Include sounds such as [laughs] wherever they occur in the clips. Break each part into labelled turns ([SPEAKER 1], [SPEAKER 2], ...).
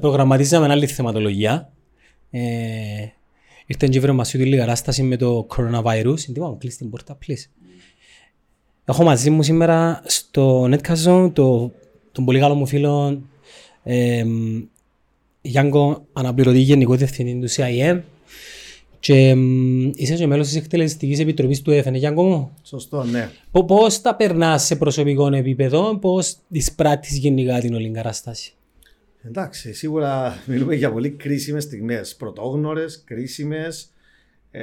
[SPEAKER 1] προγραμματίζαμε άλλη θεματολογία. Ε, ήρθε και βρέμα σου τη λίγα κατάσταση με το coronavirus. Τι πάμε, κλείς την πόρτα, please. Έχω μαζί μου σήμερα στο Netcast Zone το, τον πολύ καλό μου φίλο ε, Γιάνκο, αναπληρωτή γενικό διευθυντή του CIM και ε, είσαι και μέλος της εκτελεστικής επιτροπής του ΕΦΕΝ, Γιάνκο μου;
[SPEAKER 2] Σωστό, ναι.
[SPEAKER 1] Πο- Πώς τα περνάς σε προσωπικό επίπεδο, πώς εισπράττεις γενικά την όλη κατάσταση.
[SPEAKER 2] Εντάξει, σίγουρα [laughs] μιλούμε για πολύ κρίσιμες στιγμές. Πρωτόγνωρες, κρίσιμες, ε,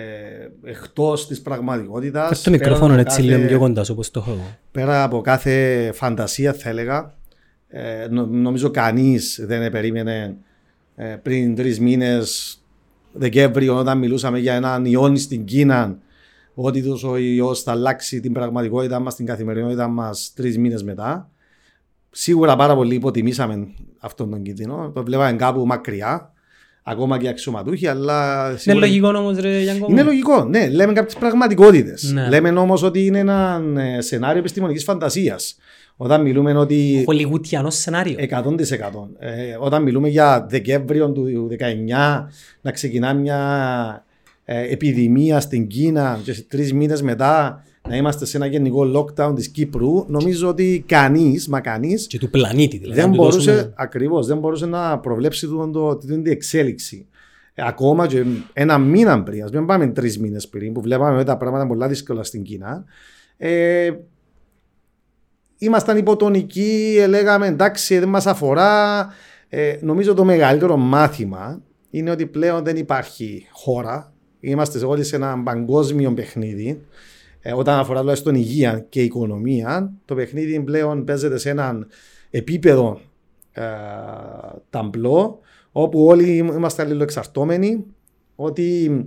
[SPEAKER 2] εκτός της πραγματικότητας.
[SPEAKER 1] Φέρ το μικρόφωνο έτσι λίγο πιο κοντά σου, όπως το έχω εγώ.
[SPEAKER 2] Πέρα από κάθε φαντασία, θα έλεγα, ε, νο- νομίζω κανείς δεν περίμενε ε, πριν τρεις μήνες, Δεκέμβριο, όταν μιλούσαμε για έναν ιόνι στην Κίνα, ότι τους ο ιό θα αλλάξει την πραγματικότητα μας, την καθημερινότητα μας τρεις μήνες μετά. Σίγουρα πάρα πολύ υποτιμήσαμε αυτόν τον κίνδυνο. Το βλέπαμε κάπου μακριά, ακόμα και αξιωματούχοι, αλλά.
[SPEAKER 1] Είναι
[SPEAKER 2] σίγουρα-
[SPEAKER 1] λογικό όμως ρε Γιάνκο μου.
[SPEAKER 2] είναι λογικό, ναι. Λέμε κάποιες πραγματικότητες.
[SPEAKER 1] Ναι.
[SPEAKER 2] Λέμε όμως ότι είναι ένα ε, σενάριο επιστημονικής φαντασίας. Όταν μιλούμε ότι.
[SPEAKER 1] Χολιγουτιανό σενάριο.
[SPEAKER 2] 100%. Ε, όταν μιλούμε για Δεκέμβριο του 2019 να ξεκινά μια ε, επιδημία στην Κίνα και σε τρεις μήνες μετά να είμαστε σε ένα γενικό lockdown της Κύπρου, νομίζω ότι κανείς, μα κανείς,
[SPEAKER 1] Και του πλανήτη δηλαδή.
[SPEAKER 2] δεν
[SPEAKER 1] να του
[SPEAKER 2] μπορούσε,
[SPEAKER 1] δώσουμε-
[SPEAKER 2] ακριβώς, δεν μπορούσε να προβλέψει τούτον το, την εξέλιξη. Ε, Ακόμα και ένα μήνα πριν, ας μην πάμε τρεις μήνες πριν, που βλέπαμε ότι τα πράγματα είναι πολλά δύσκολα στην Κίνα. Ε, ήμασταν υποτονικοί, ε, λέγαμε εντάξει, δεν μας αφορά. Ε, νομίζω το μεγαλύτερο μάθημα είναι ότι πλέον δεν υπάρχει χώρα. Είμαστε όλοι σε ένα παγκόσμιο παιχνίδι. Ε, όταν αφορά τουλάχιστον υγεία και οικονομία, το παιχνίδι πλέον παίζεται σε έναν επίπεδο ε, ταμπλό, όπου όλοι είμαστε αλληλοεξαρτώμενοι, ότι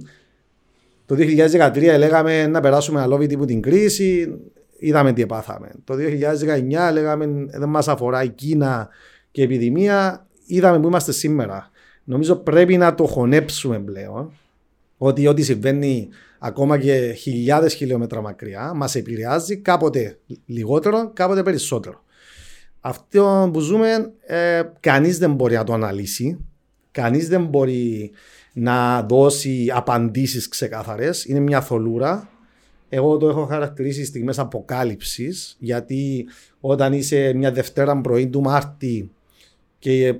[SPEAKER 2] το 2013 λέγαμε να περάσουμε αλόβη τύπου την κρίση, είδαμε τι επάθαμε. Το 2019 λέγαμε δεν μας αφορά η Κίνα και η επιδημία, είδαμε που είμαστε σήμερα. Νομίζω πρέπει να το χωνέψουμε πλέον, ότι ό,τι συμβαίνει ακόμα και χιλιάδες χιλιόμετρα μακριά μας επηρεάζει κάποτε λιγότερο, κάποτε περισσότερο. Αυτό που ζούμε, ε, κανείς δεν μπορεί να το αναλύσει. Κανείς δεν μπορεί να δώσει απαντήσεις ξεκάθαρες. Είναι μια θολούρα. Εγώ το έχω χαρακτηρίσει στιγμές αποκάλυψης, γιατί όταν είσαι μια Δευτέρα πρωί του Μάρτη και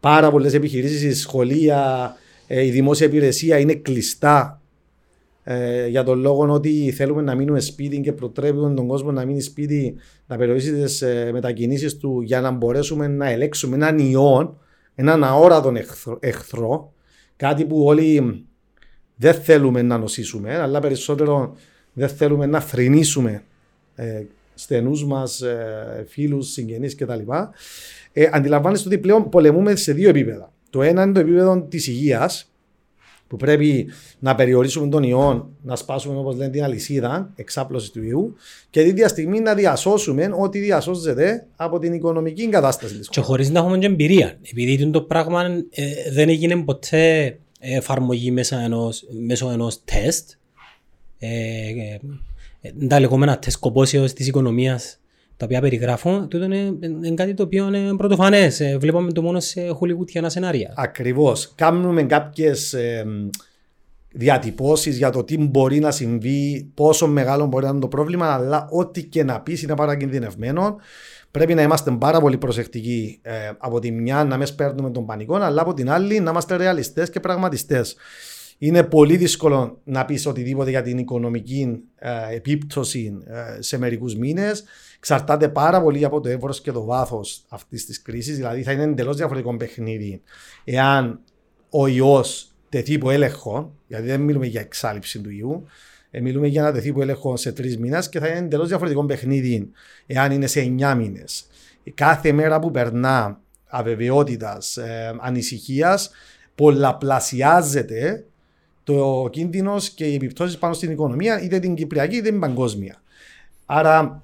[SPEAKER 2] πάρα πολλές επιχειρήσεις, σχολεία, ε, η δημόσια υπηρεσία είναι κλειστά ε, για τον λόγο ότι θέλουμε να μείνουμε σπίτι και προτρέπουμε τον κόσμο να μείνει σπίτι, να περιορίσει τις ε, μετακινήσεις του για να μπορέσουμε να ελέγξουμε έναν ιό, έναν αόρατον εχθρό, εχθρό, κάτι που όλοι δεν θέλουμε να νοσήσουμε, αλλά περισσότερο δεν θέλουμε να θρυνήσουμε ε, στενούς μας, ε, φίλους, συγγενείς κτλ. Ε, αντιλαμβάνεστε ότι πλέον πολεμούμε σε δύο επίπεδα. Το ένα είναι το επίπεδο της υγείας, που πρέπει να περιορίσουμε τον ιό, να σπάσουμε όπως λένε την αλυσίδα εξάπλωσης του ιού και την ίδια στιγμή να διασώσουμε ό,τι διασώζεται από την οικονομική κατάσταση της
[SPEAKER 1] Και
[SPEAKER 2] χώρας.
[SPEAKER 1] χωρίς να έχουμε και εμπειρία. Επειδή το πράγμα ε, δεν έγινε ποτέ εφαρμογή μέσα ενός, μέσω ενός τεστ. Ε, ε, ε, τα λεγόμενα τεστ κοπόσεως της οικονομίας τα οποία περιγράφω, τούτο είναι, είναι κάτι το οποίο είναι πρωτοφανές. Ε, βλέπαμε το μόνο σε χολιγουτιανά σενάρια.
[SPEAKER 2] Ακριβώς. Κάνουμε κάποιες ε, διατυπώσεις για το τι μπορεί να συμβεί, πόσο μεγάλο μπορεί να είναι το πρόβλημα, αλλά ό,τι και να πεις είναι παρακινδυνευμένο. Πρέπει να είμαστε πάρα πολύ προσεκτικοί ε, από τη μια να μην σπέρνουμε τον πανικό, αλλά από την άλλη να είμαστε ρεαλιστές και πραγματιστές. Είναι πολύ δύσκολο να πεις οτιδήποτε για την οικονομική ε, επίπτωση ε, σε μερικούς μήνες. Εξαρτάται πάρα πολύ από το εύρο και το βάθος αυτής της κρίσης. Δηλαδή, θα είναι εντελώς διαφορετικό παιχνίδι εάν ο ιός τεθεί υπό έλεγχο, γιατί δεν μιλούμε για εξάλληψη του ιού, ε, μιλούμε για να τεθεί υπό έλεγχο σε τρεις μήνες και θα είναι εντελώς διαφορετικό παιχνίδι εάν είναι σε εννιά μήνες. Κάθε μέρα που περνά αβεβαιότητας, ε, ανησυχίας, πολλαπλασιάζεται το κίνδυνος και οι επιπτώσεις πάνω στην οικονομία, είτε την κυπριακή είτε την παγκόσμια. Άρα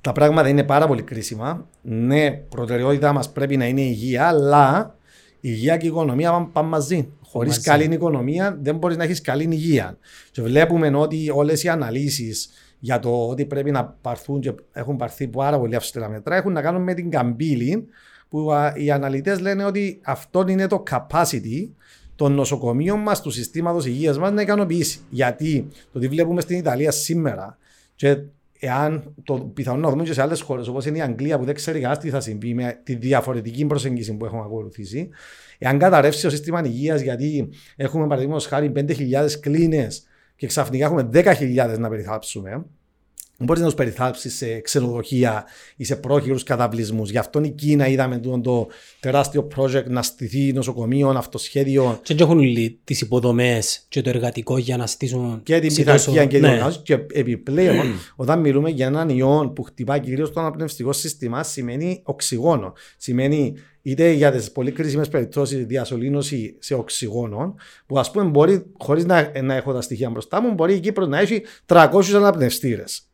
[SPEAKER 2] τα πράγματα είναι πάρα πολύ κρίσιμα. Ναι, προτεραιότητά μας πρέπει να είναι η υγεία, αλλά η υγεία και η οικονομία πάνε, πάνε μαζί. Χωρίς
[SPEAKER 1] Μαζί.
[SPEAKER 2] καλή οικονομία δεν μπορείς να έχεις καλή υγεία. Και βλέπουμε ότι όλες οι αναλύσεις για το ότι πρέπει να πάρθουν και έχουν πάρθει πάρα πολύ αυστηρά μέτρα έχουν να κάνουν με την καμπύλη που α, οι αναλυτές λένε ότι αυτό είναι το capacity των νοσοκομείων μας, του συστήματος υγείας μας να ικανοποιήσει. Γιατί το τι βλέπουμε στην Ιταλία σήμερα, και εάν το πιθανόν να δούμε και σε άλλες χώρες όπως είναι η Αγγλία που δεν ξέρει κανένας τι θα συμβεί με τη διαφορετική προσέγγιση που έχουμε ακολουθήσει, εάν καταρρεύσει το σύστημα υγείας γιατί έχουμε παραδείγματος χάρη 5.000 κλίνες και ξαφνικά έχουμε 10.000 να περιθάψουμε, μπορείς να τους περιθάψει σε ξενοδοχεία ή σε πρόχειρους καταβλισμούς. Γι' αυτό η Κίνα είδαμε το, το τεράστιο project να στηθεί νοσοκομείο, αυτοσχέδιο.
[SPEAKER 1] Και έχουν τις υποδομές και το εργατικό για να στήσουν.
[SPEAKER 2] Και την πειθαρχία και την ναι. Και επιπλέον, [clears throat] όταν μιλούμε για έναν ιόν που χτυπάει κυρίως το αναπνευστικό σύστημα, σημαίνει οξυγόνο. Σημαίνει είτε για τις πολύ κρίσιμες περιπτώσεις διασωλήνωση σε οξυγόνο, που ας πούμε μπορεί, χωρίς να, να έχω τα στοιχεία μπροστά μου, μπορεί η Κύπρος να έχει 300 αναπνευστήρες.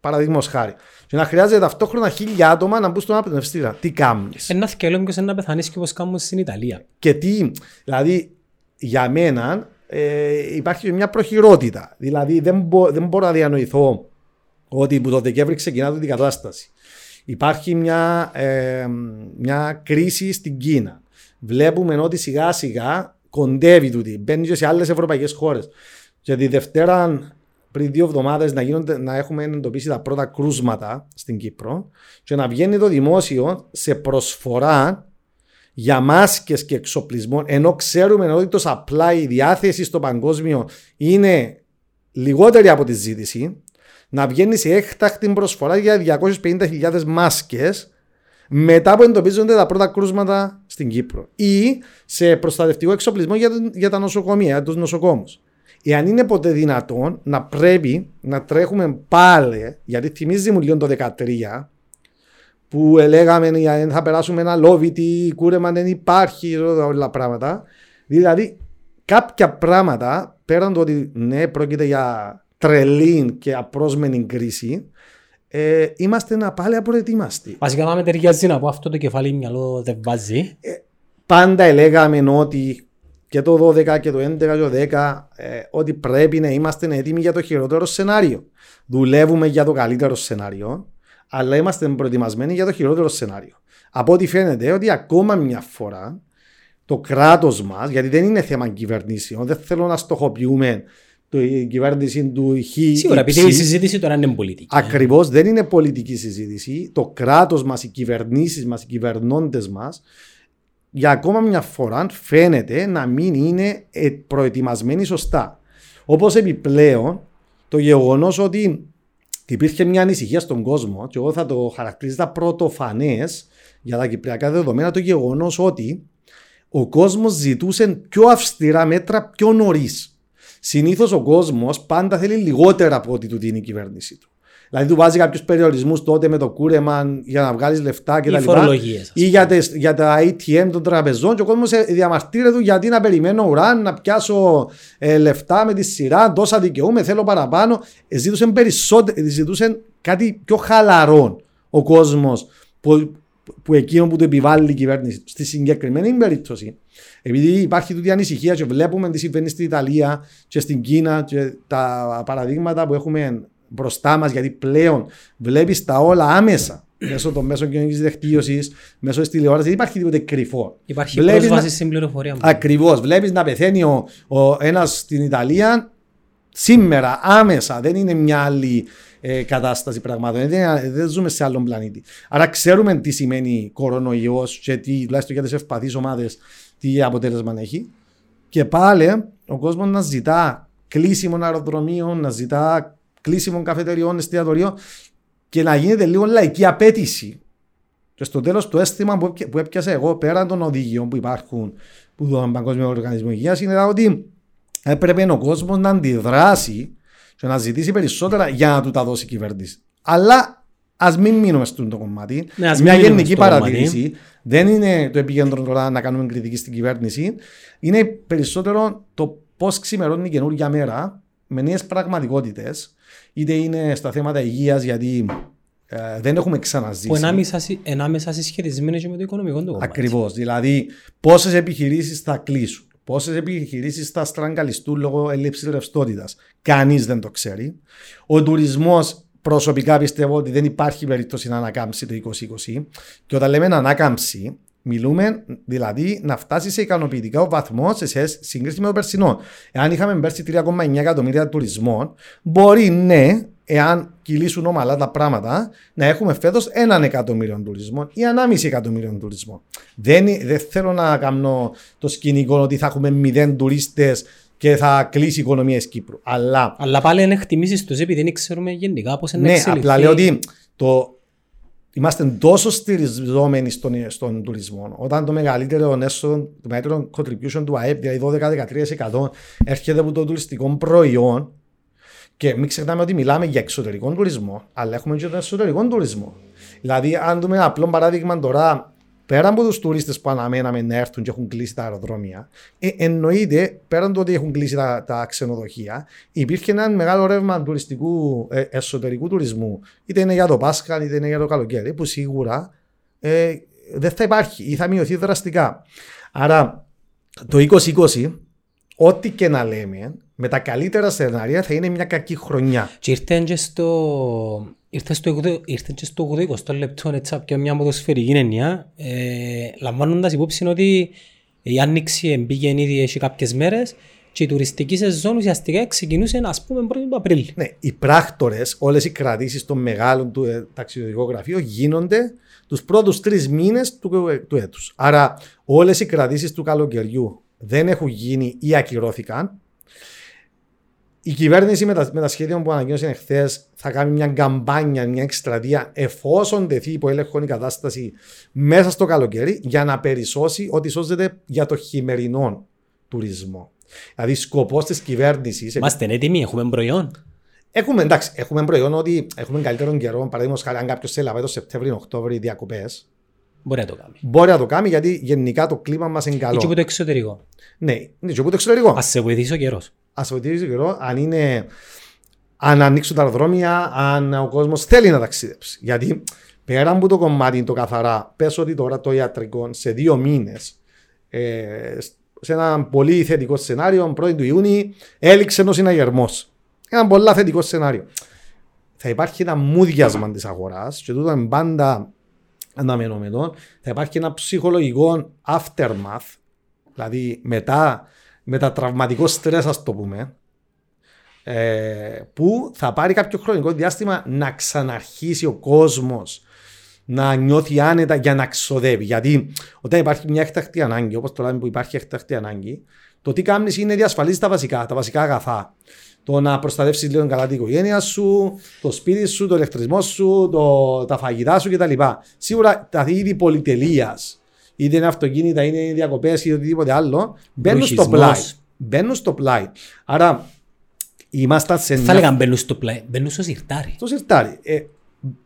[SPEAKER 2] Παραδείγματος χάρη. Και να χρειάζεται ταυτόχρονα χίλια άτομα να μπουν στον αναπνευστήρα. Τι κάνεις;
[SPEAKER 1] Ένα θκέλο ποιο να πεθάνεις και όπως κάνουμε στην Ιταλία.
[SPEAKER 2] Και τι, δηλαδή για μένα ε, υπάρχει μια προχειρότητα. Δηλαδή δεν, μπο, δεν μπορώ να διανοηθώ ότι που το Δεκέμβρη ξεκινά την κατάσταση. Υπάρχει μια, ε, μια κρίση στην Κίνα. Βλέπουμε ότι σιγά σιγά κοντεύει τούτη. Μπαίνει και σε άλλες ευρωπαϊκές χώρες. Και τη Δευτέρα πριν δύο εβδομάδες να, να έχουμε εντοπίσει τα πρώτα κρούσματα στην Κύπρο και να βγαίνει το δημόσιο σε προσφορά για μάσκες και εξοπλισμό ενώ ξέρουμε ότι το απλά η διάθεση στο παγκόσμιο είναι λιγότερη από τη ζήτηση να βγαίνει σε έκτακτη προσφορά για 250.000 μάσκες μετά που εντοπίζονται τα πρώτα κρούσματα στην Κύπρο ή σε προστατευτικό εξοπλισμό για, για τα νοσοκομεία, για τους νοσοκόμους εάν είναι ποτέ δυνατόν να πρέπει να τρέχουμε πάλι, γιατί θυμίζει μου λίγο το 2013, που έλεγαμε θα περάσουμε ένα λόβιτι, κούρεμα δεν υπάρχει, όλα πράγματα. Δηλαδή, κάποια πράγματα, πέραν το ότι ναι, πρόκειται για τρελή και απρόσμενη κρίση, ε, είμαστε να πάλι απροετοίμαστοι.
[SPEAKER 1] Βασικά να με ταιριάζει να πω αυτό το κεφάλι μυαλό δεν βάζει. Ε,
[SPEAKER 2] πάντα έλεγαμε ότι και το 12 και το 11 και το 10 ε, ότι πρέπει να είμαστε έτοιμοι για το χειρότερο σενάριο. Δουλεύουμε για το καλύτερο σενάριο, αλλά είμαστε προετοιμασμένοι για το χειρότερο σενάριο. Από ό,τι φαίνεται ότι ακόμα μια φορά το κράτος μας, γιατί δεν είναι θέμα κυβερνήσεων, δεν θέλω να στοχοποιούμε η κυβέρνηση του Χ.
[SPEAKER 1] Σίγουρα, επειδή η συζήτηση τώρα είναι πολιτική.
[SPEAKER 2] Ακριβώς, δεν είναι πολιτική συζήτηση. Το κράτος μας, οι κυβερνήσεις μας, οι κυβερνώντες μας για ακόμα μια φορά φαίνεται να μην είναι ε, προετοιμασμένοι σωστά. Όπως επιπλέον το γεγονός ότι υπήρχε μια ανησυχία στον κόσμο, και εγώ θα το χαρακτηρίζα πρωτοφανές για τα κυπριακά δεδομένα, το γεγονός ότι ο κόσμος ζητούσε πιο αυστηρά μέτρα πιο νωρίς. Συνήθως ο κόσμος πάντα θέλει λιγότερα από ό,τι του δίνει η κυβέρνηση του. Δηλαδή του βάζει κάποιους περιορισμούς τότε με το κούρεμα για να βγάλεις λεφτά κτλ. Ή για, τες, για τα ATM των τραπεζών και ο κόσμος διαμαρτύρεται του γιατί να περιμένω ουράν, να πιάσω ε, λεφτά με τη σειρά, τόσα δικαιούμαι, θέλω παραπάνω. Ε, ζήτησε, περισσότερο, ζητούσε κάτι πιο χαλαρό ο κόσμος που, που εκείνο που το επιβάλλει η κυβέρνηση. Στη συγκεκριμένη περίπτωση, επειδή υπάρχει τούτη ανησυχία και βλέπουμε τι συμβαίνει στην Ιταλία και στην Κίνα και τα παραδείγματα που έχουμε μπροστά μας, γιατί πλέον βλέπεις τα όλα άμεσα μέσω των μέσων κοινωνικής δικτύωσης, μέσω της τηλεόρασης. Δεν υπάρχει τίποτε κρυφό.
[SPEAKER 1] Υπάρχει βλέπεις πρόσβαση να... στην πληροφορία.
[SPEAKER 2] Ακριβώς. Βλέπεις να πεθαίνει ο, ο ένας στην Ιταλία σήμερα, άμεσα. Δεν είναι μια άλλη ε, κατάσταση πραγμάτων. Δεν, δεν ζούμε σε άλλον πλανήτη. Άρα ξέρουμε τι σημαίνει κορονοϊός και τι, τουλάχιστον για τις ευπαθείς ομάδες, τι αποτέλεσμα έχει. Και πάλι ο κόσμος να ζητά κλείσιμο αεροδρομίων, να ζητά κλείσιμο καφετεριών, εστιατορίων και να γίνεται λίγο λαϊκή απέτηση. Και στο τέλος το αίσθημα που έπιασα εγώ πέραν των οδηγιών που υπάρχουν που τον Παγκόσμιο Οργανισμό Υγείας είναι ότι έπρεπε ο κόσμος να αντιδράσει και να ζητήσει περισσότερα για να του τα δώσει η κυβέρνηση. Αλλά ας μην μείνουμε στο το κομμάτι. Ναι, Μια γενική παρατήρηση. Κομμάτι. Δεν είναι το επίκεντρο τώρα να κάνουμε κριτική στην κυβέρνηση. Είναι περισσότερο το πώς ξημερώνει η καινούργια μέρα με νέες πραγματικότητες είτε είναι στα θέματα υγείας, γιατί ε, δεν έχουμε ξαναζήσει. Που
[SPEAKER 1] ενάμεσα συσχετισμένοι και με το οικονομικό του
[SPEAKER 2] Ακριβώς. Δηλαδή, πόσες επιχειρήσεις θα κλείσουν, πόσες επιχειρήσεις θα στραγγαλιστούν λόγω έλλειψης ρευστότητας. Κανείς δεν το ξέρει. Ο τουρισμός προσωπικά πιστεύω ότι δεν υπάρχει περίπτωση να ανακάμψει το 2020. Και όταν λέμε ανάκαμψη, μιλούμε δηλαδή να φτάσει σε ικανοποιητικό βαθμό σε σύγκριση με το περσινό. Εάν είχαμε πέρσι 3,9 εκατομμύρια τουρισμών, μπορεί ναι, εάν κυλήσουν ομαλά τα πράγματα, να έχουμε φέτος έναν εκατομμύριο τουρισμών ή ανάμιση εκατομμύριο τουρισμών. Δεν, δεν θέλω να κάνω το σκηνικό ότι θα έχουμε μηδέν τουρίστες και θα κλείσει η οικονομία της Κύπρου. Αλλά,
[SPEAKER 1] Αλλά πάλι είναι εκτιμήσει τους επειδή δεν ξέρουμε γενικά πώς είναι
[SPEAKER 2] Ναι, απλά λέω ότι το, είμαστε τόσο στηριζόμενοι στον, στον τουρισμό. Όταν το μεγαλύτερο έσοδο, το μεγαλύτερο contribution του ΑΕΠ, δηλαδή 12-13% έρχεται από το τουριστικό προϊόν, και μην ξεχνάμε ότι μιλάμε για εξωτερικό τουρισμό, αλλά έχουμε και τον εσωτερικό τουρισμό. Δηλαδή, αν δούμε ένα απλό παράδειγμα τώρα, πέρα από τους τουρίστες που αναμέναμε να έρθουν και έχουν κλείσει τα αεροδρόμια, ε, εννοείται πέραν του ότι έχουν κλείσει τα, τα ξενοδοχεία, υπήρχε ένα μεγάλο ρεύμα τουριστικού ε, εσωτερικού τουρισμού, είτε είναι για το Πάσχα, είτε είναι για το καλοκαίρι, που σίγουρα ε, δεν θα υπάρχει ή θα μειωθεί δραστικά. Άρα, το 2020, ό,τι και να λέμε, με τα καλύτερα σενάρια θα είναι μια κακή χρονιά.
[SPEAKER 1] Και ήρθε και στο, ήρθε στο, ήρθε και στο 80 λεπτό έτσι από μια ποδοσφαιρική έννοια, ε, λαμβάνοντας υπόψη ότι η άνοιξη μπήκε ήδη έχει κάποιες μέρες και η τουριστική σεζόν ουσιαστικά ξεκινούσε ας πούμε πρώτη του Απρίλη.
[SPEAKER 2] Ναι, οι πράκτορες, όλες οι κρατήσεις των μεγάλων του ε, ταξιδιωτικού γραφείου γίνονται τους πρώτους τρεις μήνες του, ε, του έτους. Άρα όλες οι κρατήσεις του καλοκαιριού δεν έχουν γίνει ή ακυρώθηκαν η κυβέρνηση με τα, με τα σχέδια που ανακοίνωσε εχθέ θα κάνει μια καμπάνια, μια εκστρατεία εφόσον τεθεί υπό έλεγχο η κατάσταση μέσα στο καλοκαίρι για να περισσώσει ότι σώζεται για το χειμερινό τουρισμό. Δηλαδή, σκοπός της κυβέρνησης.
[SPEAKER 1] Είμαστε έτοιμοι, έχουμε προϊόν.
[SPEAKER 2] Έχουμε, εντάξει, έχουμε προϊόν ότι έχουμε καλύτερο καιρό. Παραδείγματος χάρη, αν κάποιος θέλει να το Σεπτέμβριο-Οκτώβριο διακοπές.
[SPEAKER 1] Μπορεί να το κάνει.
[SPEAKER 2] Μπορεί να το κάνει γιατί γενικά το κλίμα μας είναι καλό.
[SPEAKER 1] Και από το εξωτερικό.
[SPEAKER 2] Ναι, ναι και από το εξωτερικό.
[SPEAKER 1] Α σε βοηθήσει ο καιρός
[SPEAKER 2] ας βοηθήσει καιρός αν είναι. Αν ανοίξουν τα αεροδρόμια, αν ο κόσμος θέλει να ταξιδέψει. Γιατί πέρα από το κομμάτι το καθαρά, πες ότι τώρα το ιατρικό σε δύο μήνες, ε, σε ένα πολύ θετικό σενάριο, 1η του Ιούνιου, έληξε ενό συναγερμός. Ένα πολύ θετικό σενάριο. Θα υπάρχει ένα μούδιασμα της αγοράς, και τούτο είναι πάντα αναμενόμενο. Θα υπάρχει ένα ψυχολογικό aftermath, δηλαδή μετά μετατραυματικό στρες ας το πούμε ε, που θα πάρει κάποιο χρονικό διάστημα να ξαναρχίσει ο κόσμος να νιώθει άνετα για να ξοδεύει. Γιατί όταν υπάρχει μια έκτακτη ανάγκη, όπως το λέμε που υπάρχει έκτακτη ανάγκη, το τι κάνεις είναι διασφαλίζεις τα βασικά, τα βασικά αγαθά. Το να προστατεύσεις λίγο καλά την οικογένεια σου, το σπίτι σου, το ηλεκτρισμό σου, το, τα φαγητά σου κτλ. Σίγουρα τα είδη πολυτελείας είτε είναι αυτοκίνητα, είτε είναι διακοπές ή οτιδήποτε άλλο, μπαίνουν στο πλάι. Μπαίνουν στο πλάι. Άρα είμαστε σε.
[SPEAKER 1] Θα έλεγα μπαίνουν στο πλάι, μπαίνουν στο σιρτάρι.
[SPEAKER 2] Στο σιρτάρι. Ε,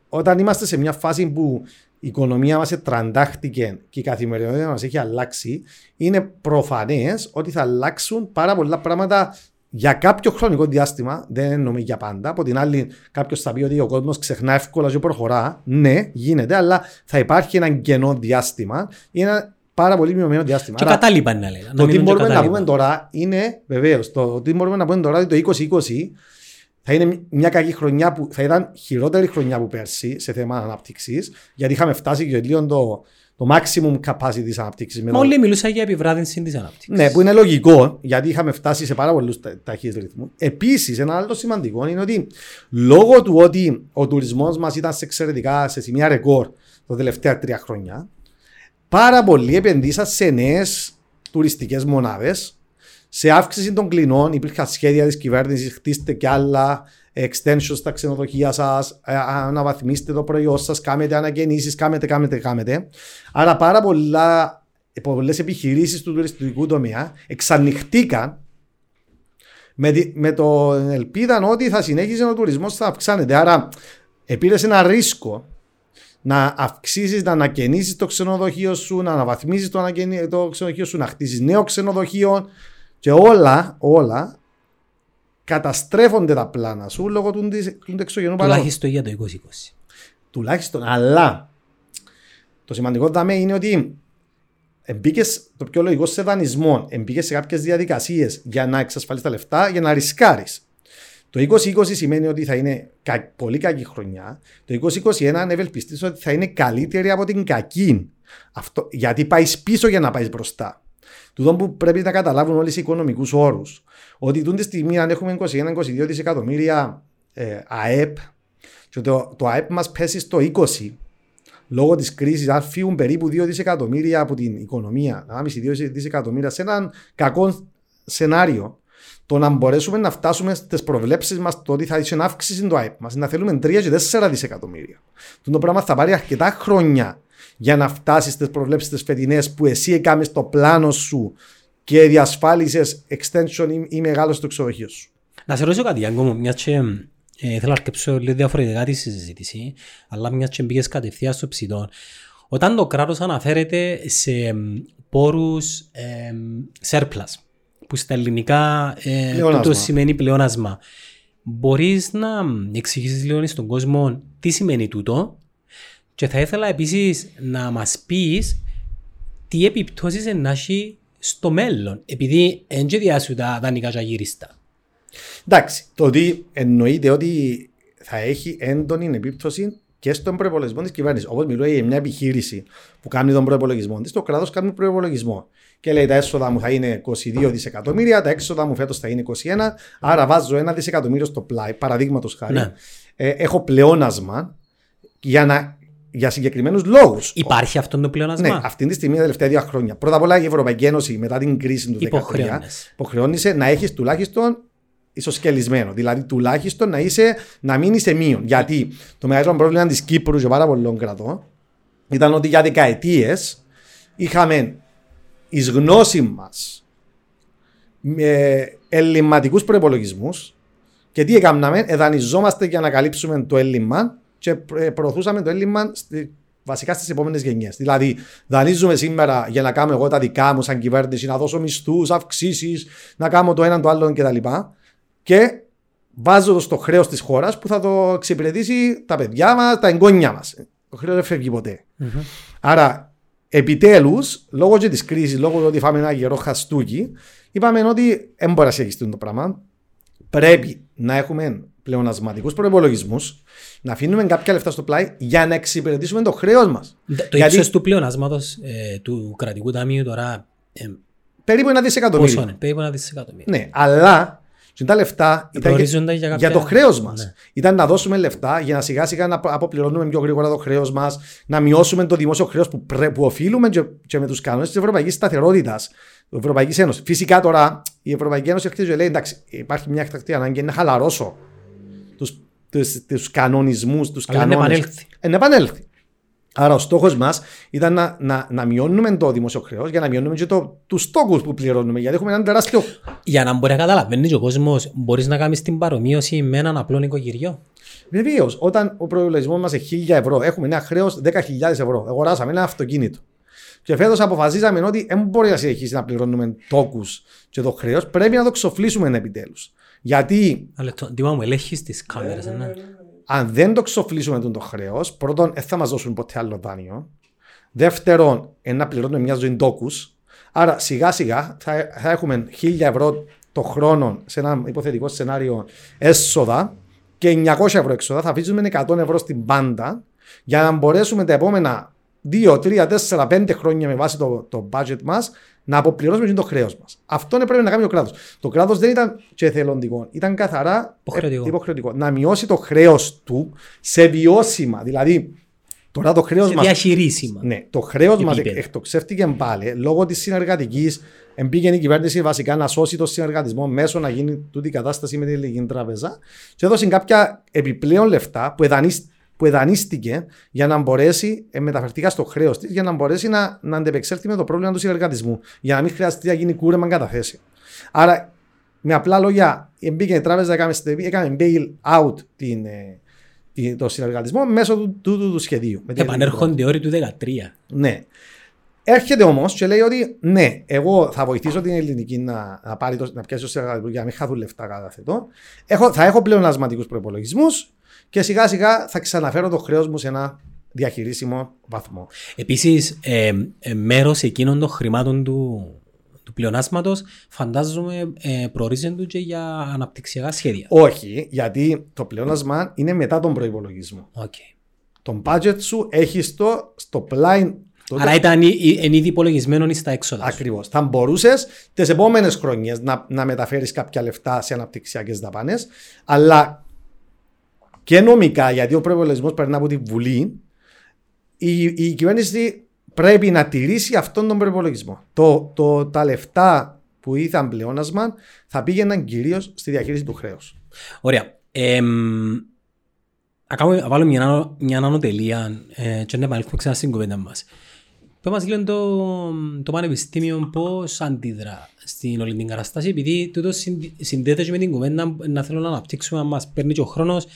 [SPEAKER 2] όταν είμαστε σε μια φάση που η οικονομία μας τραντάχτηκε και η καθημερινότητα μας έχει αλλάξει, είναι προφανές ότι θα αλλάξουν πάρα πολλά πράγματα για κάποιο χρονικό διάστημα, δεν εννοούμε για πάντα. Από την άλλη, κάποιος θα πει ότι ο κόσμος ξεχνά εύκολα και προχωρά. Ναι, γίνεται, αλλά θα υπάρχει ένα κενό διάστημα ή ένα πάρα πολύ μειωμένο διάστημα.
[SPEAKER 1] Και κατάλοιπα να λέγαμε.
[SPEAKER 2] Το τι μπορούμε να πούμε τώρα είναι, βεβαίως, το τι μπορούμε να πούμε τώρα είναι το 2020 θα είναι μια κακή χρονιά που θα ήταν χειρότερη χρονιά που πέρσι σε θέμα ανάπτυξη, γιατί είχαμε φτάσει και λίγο το, το maximum capacity της ανάπτυξη.
[SPEAKER 1] Μα όλοι μιλούσαν για επιβράδυνση της ανάπτυξη.
[SPEAKER 2] Ναι, που είναι λογικό, γιατί είχαμε φτάσει σε πάρα πολλούς ταχύε ρυθμούς. Επίσης, ένα άλλο σημαντικό είναι ότι λόγω του ότι ο τουρισμός μας ήταν σε εξαιρετικά σε σημεία ρεκόρ τα τελευταία τρία χρόνια, πάρα πολλοί επενδύσαν σε νέες τουριστικές μονάδες, σε αύξηση των κλινών. Υπήρχαν σχέδια της κυβέρνησης, χτίστε κι άλλα extensions στα ξενοδοχεία σας, ε, αναβαθμίστε το προϊόν σας, κάνετε ανακαινήσεις, κάνετε, κάνετε, κάνετε. Άρα πάρα πολλά, πολλές επιχειρήσεις του τουριστικού τομέα εξανοιχτήκαν με, με το ελπίδα ότι θα συνέχιζε ο τουρισμός θα αυξάνεται. Άρα επήρε ένα ρίσκο να αυξήσεις, να ανακαινήσεις το ξενοδοχείο σου, να αναβαθμίσεις το, το ξενοδοχείο σου, να χτίσεις νέο ξενοδοχείο και όλα, όλα καταστρέφονται τα πλάνα σου λόγω του, του εξωγενού
[SPEAKER 1] παράγοντα. Τουλάχιστον για το 2020.
[SPEAKER 2] Τουλάχιστον, αλλά το σημαντικό δάμε είναι ότι μπήκε το πιο λογικό σε δανεισμό, μπήκε σε κάποιες διαδικασίες για να εξασφαλίσεις τα λεφτά, για να ρισκάρεις. Το 2020 σημαίνει ότι θα είναι κα- πολύ κακή χρονιά. Το 2021 ευελπιστήσω ότι θα είναι καλύτερη από την κακή. Αυτό, γιατί πάεις πίσω για να πάεις μπροστά. Τούτο που πρέπει να καταλάβουν όλοι οι οικονομικούς όρους. Ότι τούτη τη στιγμή, αν έχουμε 21-22 δισεκατομμύρια ε, ΑΕΠ, και το, το ΑΕΠ μας πέσει στο 20, λόγω της κρίσης, αν φύγουν περίπου 2 δισεκατομμύρια από την οικονομία, 1,5-2 δισεκατομμύρια, σε έναν κακό σενάριο, το να μπορέσουμε να φτάσουμε στις προβλέψεις μας το ότι θα έχει αύξηση το ΑΕΠ μας, να θέλουμε 3 και 4 δισεκατομμύρια. Το πράγμα θα πάρει αρκετά χρόνια για να φτάσεις στις προβλέψεις τις φετινές που εσύ έκαμες το πλάνο σου και διασφάλισες extension ή, ή μεγάλο στο ξενοδοχείο σου.
[SPEAKER 1] Να σε ρωτήσω κάτι, Γιάνκο μου, μιας και ε, θέλω να αρκεψω λίγο διαφορετικά τη συζήτηση, αλλά μιας και μπήκες κατευθείαν στο ψητό. Όταν το κράτος αναφέρεται σε εμ, πόρους ε, surplus, που στα ελληνικά ε,
[SPEAKER 2] Πλεόνασμα.
[SPEAKER 1] τούτο σημαίνει πλεόνασμα, μπορείς να εξηγήσεις λίγο στον κόσμο τι σημαίνει τούτο; Και θα ήθελα επίσης να μας πεις τι επιπτώσεις να έχει στο μέλλον, επειδή δεν διάσου τα δανεικά και αγύριστα.
[SPEAKER 2] Εντάξει, το ότι εννοείται ότι θα έχει έντονη επίπτωση και στον προπολογισμό της κυβέρνησης. Όπως μιλάει για μια επιχείρηση που κάνει τον προπολογισμό της, το κράτος κάνει προπολογισμό. Και λέει τα έσοδα μου θα είναι 22 δισεκατομμύρια, τα έξοδα μου φέτος θα είναι 21, άρα βάζω ένα δισεκατομμύριο στο πλάι, παραδείγματος χάρη.
[SPEAKER 1] Ναι.
[SPEAKER 2] Ε, έχω πλεόνασμα για, να, για συγκεκριμένους λόγους.
[SPEAKER 1] Υπάρχει αυτό το πλεόνασμα.
[SPEAKER 2] Ναι, αυτή τη στιγμή τα τελευταία δύο χρόνια. Πρώτα απ' όλα η Ευρωπαϊκή Ένωση μετά την κρίση του 2013
[SPEAKER 1] Υποχρεώνεσαι.
[SPEAKER 2] υποχρεώνησε να έχεις τουλάχιστον ισοσκελισμένο. Δηλαδή τουλάχιστον να, είσαι, να μην είσαι μείον. Γιατί το μεγαλύτερο πρόβλημα της Κύπρου και πάρα πολλών κρατών ήταν ότι για δεκαετίες είχαμε εις γνώση μας με ελληματικούς προπολογισμού και τι έκαναμε, εδανιζόμαστε για να καλύψουμε το έλλειμμα και ε, προωθούσαμε το έλλειμμα στη, βασικά στις επόμενες γενιές. Δηλαδή, δανείζουμε σήμερα για να κάνω εγώ τα δικά μου σαν κυβέρνηση, να δώσω μισθούς, αυξήσεις, να κάνω το έναν το άλλο κτλ. Και βάζω το στο χρέος της χώρας που θα το εξυπηρετήσει τα παιδιά μας, τα εγγόνια μας. Το χρέος δεν φεύγει ποτέ. Άρα, επιτέλους, λόγω και της κρίσης, λόγω του ότι φάμε ένα γερό χαστούκι, είπαμε ότι δεν μπορεί να συνεχιστεί το πράγμα. Πρέπει να έχουμε πλεονασματικούς προπολογισμού, να αφήνουμε κάποια λεφτά στο πλάι για να εξυπηρετήσουμε το χρέος μας.
[SPEAKER 1] Το
[SPEAKER 2] Γιατί-
[SPEAKER 1] ύψος του πλεονάσματος ε, του κρατικού ταμείου τώρα ε,
[SPEAKER 2] Περίπου ένα
[SPEAKER 1] πόσο
[SPEAKER 2] δισεκατομμύριο.
[SPEAKER 1] είναι, περίπου ένα δισεκατομμύριο.
[SPEAKER 2] Ναι, αλλά και τα λεφτά ήταν για,
[SPEAKER 1] Προορίζονται για κάποια-
[SPEAKER 2] για το χρέος μας.
[SPEAKER 1] Ναι.
[SPEAKER 2] Ήταν να δώσουμε λεφτά για να σιγά σιγά να αποπληρώνουμε πιο γρήγορα το χρέος μας, να μειώσουμε το δημόσιο χρέος που, πρέ- που οφείλουμε και, και με τους κανόνες της Ευρωπαϊκής Σταθερότητας, της Ευρωπαϊκής Ένωσης. Φυσικά τώρα η Ευρωπαϊκή Ένωση έρχεται και λέει: Εντάξει, υπάρχει μια εκτακτή ανάγκη να χαλαρώσω τους κανονισμούς, τους
[SPEAKER 1] Αλλά να
[SPEAKER 2] κανόνες.
[SPEAKER 1] επανέλθει.
[SPEAKER 2] να επανέλθει. Άρα ο στόχος μας ήταν να, να, να μειώνουμε το δημόσιο χρέος για να μειώνουμε και το, τους στόχους που πληρώνουμε. Γιατί έχουμε έναν τεράστιο
[SPEAKER 1] Για να μπορεί να καταλαβαίνεις και ο κόσμος, μπορείς να κάνεις την παρομοίωση με έναν απλό νοικοκυριό.
[SPEAKER 2] Βεβαίως, όταν ο προπολογισμό μας είναι 1000 ευρώ, έχουμε ένα χρέος 10.000 ευρώ. Αγοράσαμε ένα αυτοκίνητο. Και φέτος αποφασίσαμε ότι δεν μπορεί να συνεχίσει να πληρώνουμε τόκους και το χρέος, πρέπει να το ξοφλήσουμε επιτέλους. Γιατί
[SPEAKER 1] Αλλά το ντύμα μου ελέγχεις τις κάμερες, ναι.
[SPEAKER 2] αν δεν το ξοφλήσουμε τον το χρέος, πρώτον, δεν θα μας δώσουν ποτέ άλλο δάνειο. Δεύτερον, ε, να πληρώνουμε μια ζωή τόκου. Άρα σιγά σιγά θα, θα έχουμε 1000 ευρώ το χρόνο σε ένα υποθετικό σενάριο έσοδα και 900 ευρώ έξοδα. Θα αφήσουμε 100 ευρώ στην πάντα για να μπορέσουμε τα επόμενα 2, 3, 4, 5 χρόνια με βάση το, το budget μας να αποπληρώσουμε και το χρέος μας. Αυτό είναι πρέπει να κάνει ο κράτος. Το κράτος δεν ήταν και εθελοντικό, ήταν καθαρά
[SPEAKER 1] Υποχρεωτικό.
[SPEAKER 2] ε, υποχρεωτικό. Να μειώσει το χρέος του σε βιώσιμα. Δηλαδή, τώρα το χρέος
[SPEAKER 1] Σε
[SPEAKER 2] μα.
[SPEAKER 1] διαχειρίσιμα.
[SPEAKER 2] Ναι, το χρέος μας
[SPEAKER 1] επίπεδα.
[SPEAKER 2] εκτοξεύτηκε πάλι λόγω της συνεργατικής. Εμπήγαινε η κυβέρνηση βασικά να σώσει το συνεργατισμό μέσω να γίνει τούτη η κατάσταση με την ελληνική τράπεζα και έδωσε κάποια επιπλέον λεφτά που, εδανίσ- που εδανίστηκε για να μπορέσει, ε, μεταφερθήκα στο χρέος της, για να μπορέσει να, να αντεπεξέλθει με το πρόβλημα του συνεργατισμού. Για να μην χρειαστεί να γίνει κούρεμα καταθέσει. Άρα, με απλά λόγια, μπήκε η τράπεζα, έκαμε, έκανε bail out την, ε, την- το συνεργατισμό μέσω του, του, του, του σχεδίου. Με την ελληνική
[SPEAKER 1] Επανέρχονται όροι του 13.
[SPEAKER 2] ναι. Έρχεται όμως και λέει ότι ναι, εγώ θα βοηθήσω την ελληνική να, να, πάρει το, να πιάσει το συνεργατικό για να μην χαθούν λεφτά κατά θετό. Έχω, θα έχω πλεονασματικούς προπολογισμούς και σιγά σιγά θα ξαναφέρω το χρέος μου σε ένα διαχειρίσιμο βαθμό.
[SPEAKER 1] Επίσης, ε, ε, μέρος εκείνων των χρημάτων του, του του πλεονάσματος φαντάζομαι ε, προορίζονται και για αναπτυξιακά σχέδια.
[SPEAKER 2] Όχι, γιατί το πλεόνασμα είναι μετά τον προπολογισμό.
[SPEAKER 1] Okay.
[SPEAKER 2] Τον budget σου έχει το στο πλάι.
[SPEAKER 1] Τότε... Άρα ήταν εν ήδη υπολογισμένο στα έξοδα.
[SPEAKER 2] Ακριβώς. Θα μπορούσες τις επόμενες χρονιές να, να μεταφέρεις κάποια λεφτά σε αναπτυξιακές δαπάνες, αλλά και νομικά, γιατί ο προπολογισμός περνά από τη Βουλή, η, η κυβέρνηση πρέπει να τηρήσει αυτόν τον προπολογισμό. Το, το, τα λεφτά που ήταν πλεόνασμα θα πήγαιναν κυρίως στη διαχείριση του χρέους.
[SPEAKER 1] Ωραία. Ε, να βάλω μια, μια ανωτελεία ε, και να επανέλθουμε ξανά στην κουβέντα μας. Πες μας λίγο το, το Πανεπιστήμιο πώς αντίδρα στην όλη την κατάσταση επειδή τούτος συνδέεται και με την κουβέντα να θέλω να αναπτύξουμε αν μας παίρνει και ο χρόνος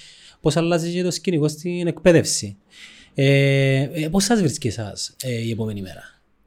[SPEAKER 1] πώς αλλάζει και το σκηνικό στην εκπαίδευση. Ε, ε, πώς σας βρίσκει εσάς ε, η επόμενη μέρα;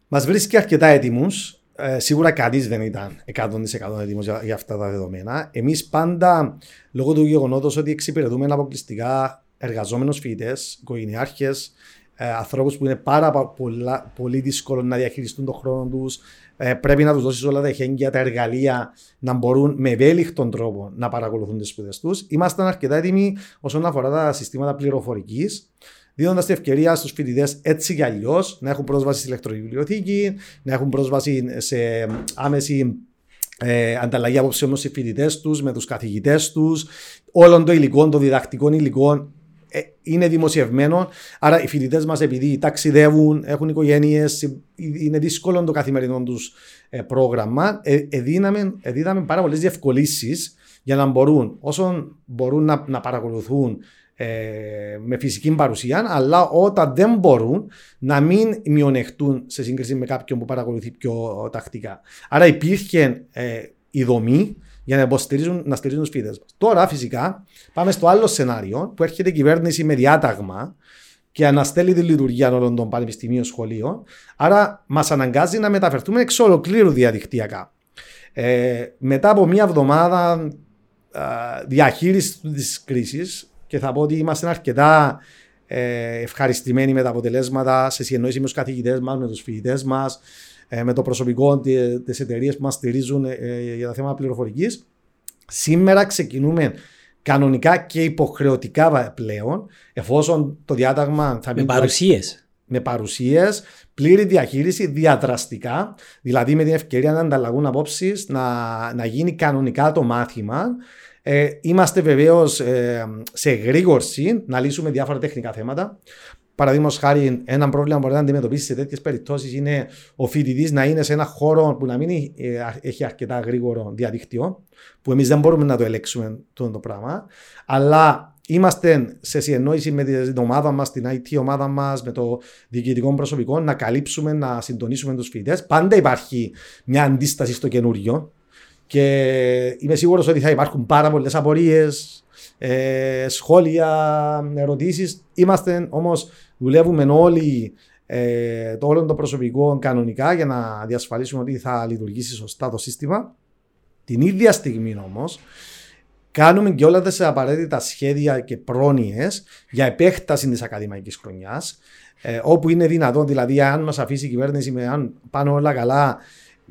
[SPEAKER 2] Μας βρίσκει αρκετά έτοιμους. Ε, σίγουρα κανείς δεν ήταν 100% έτοιμος για, για, αυτά τα δεδομένα. Εμείς πάντα, λόγω του γεγονότος ότι εξυπηρετούμε αποκλειστικά εργαζόμενους φοιτητές, οικογενειάρχες, ε, ανθρώπους που είναι πάρα πολλά, πολύ δύσκολο να διαχειριστούν τον χρόνο τους. Ε, πρέπει να τους δώσεις όλα τα εχέγγυα, τα εργαλεία να μπορούν με ευέλικτον τρόπο να παρακολουθούν τις σπουδές τους. Ήμασταν αρκετά έτοιμοι όσον αφορά τα συστήματα πληροφορικής, δίνοντας την ευκαιρία στους φοιτητές έτσι κι αλλιώς να έχουν πρόσβαση στη ηλεκτρονική βιβλιοθήκη, να έχουν πρόσβαση σε άμεση ε, ανταλλαγή απόψεων με τους φοιτητές τους, με τους καθηγητές τους, όλων των υλικών, των διδακτικών υλικών ε, είναι δημοσιευμένο. Άρα οι φοιτητές μας, επειδή ταξιδεύουν, έχουν οικογένειες, είναι δύσκολο το καθημερινό τους ε, πρόγραμμα, ε, εδίδαμε πάρα πολλές διευκολύνσεις για να μπορούν, όσο μπορούν να, να παρακολουθούν ε, με φυσική παρουσία, αλλά όταν δεν μπορούν να μην μειονεχτούν σε σύγκριση με κάποιον που παρακολουθεί πιο τακτικά. Άρα υπήρχε ε, η δομή για να υποστηρίζουν να στηρίζουν τους φοιτητές Τώρα, φυσικά, πάμε στο άλλο σενάριο που έρχεται η κυβέρνηση με διάταγμα και αναστέλει τη λειτουργία όλων των πανεπιστημίων σχολείων. Άρα, μας αναγκάζει να μεταφερθούμε εξ ολοκλήρου διαδικτυακά. Ε, μετά από μία εβδομάδα διαχείρισης της κρίσης, και θα πω ότι είμαστε αρκετά ε, ευχαριστημένοι με τα αποτελέσματα σε συνεννόηση με τους καθηγητές μας, με τους φοιτητές μας, ε, με το προσωπικό τη εταιρείας που μας στηρίζουν ε, για τα θέματα πληροφορικής. Σήμερα ξεκινούμε κανονικά και υποχρεωτικά πλέον, εφόσον το διάταγμα θα
[SPEAKER 1] Με παρουσίες.
[SPEAKER 2] Με παρουσίες, πλήρη διαχείριση, διαδραστικά, δηλαδή με την ευκαιρία να ανταλλαγούν απόψεις, να, να γίνει κανονικά το μάθημα ε, είμαστε βεβαίως ε, σε γρήγορση να λύσουμε διάφορα τεχνικά θέματα. Παραδείγματος χάρη, ένα πρόβλημα που μπορεί να αντιμετωπίσεις σε τέτοιες περιπτώσεις είναι ο φοιτητής να είναι σε ένα χώρο που να μην ε, έχει αρκετά γρήγορο διαδίκτυο, που εμείς δεν μπορούμε να το ελέγξουμε αυτό το πράγμα. Αλλά είμαστε σε συνεννόηση με την ομάδα μας, την IT ομάδα μας, με το διοικητικό προσωπικό, να καλύψουμε, να συντονίσουμε τους φοιτητές. Πάντα υπάρχει μια αντίσταση στο καινούριο. Και είμαι σίγουρος ότι θα υπάρχουν πάρα πολλές απορίες, ε, σχόλια, ερωτήσεις. Είμαστε όμως, δουλεύουμε όλοι ε, το όλο το προσωπικό κανονικά για να διασφαλίσουμε ότι θα λειτουργήσει σωστά το σύστημα. Την ίδια στιγμή όμως, κάνουμε και όλα τα απαραίτητα σχέδια και πρόνοιες για επέκταση της ακαδημαϊκής χρονιάς. Ε, όπου είναι δυνατόν, δηλαδή, αν μας αφήσει η κυβέρνηση με αν πάνε όλα καλά,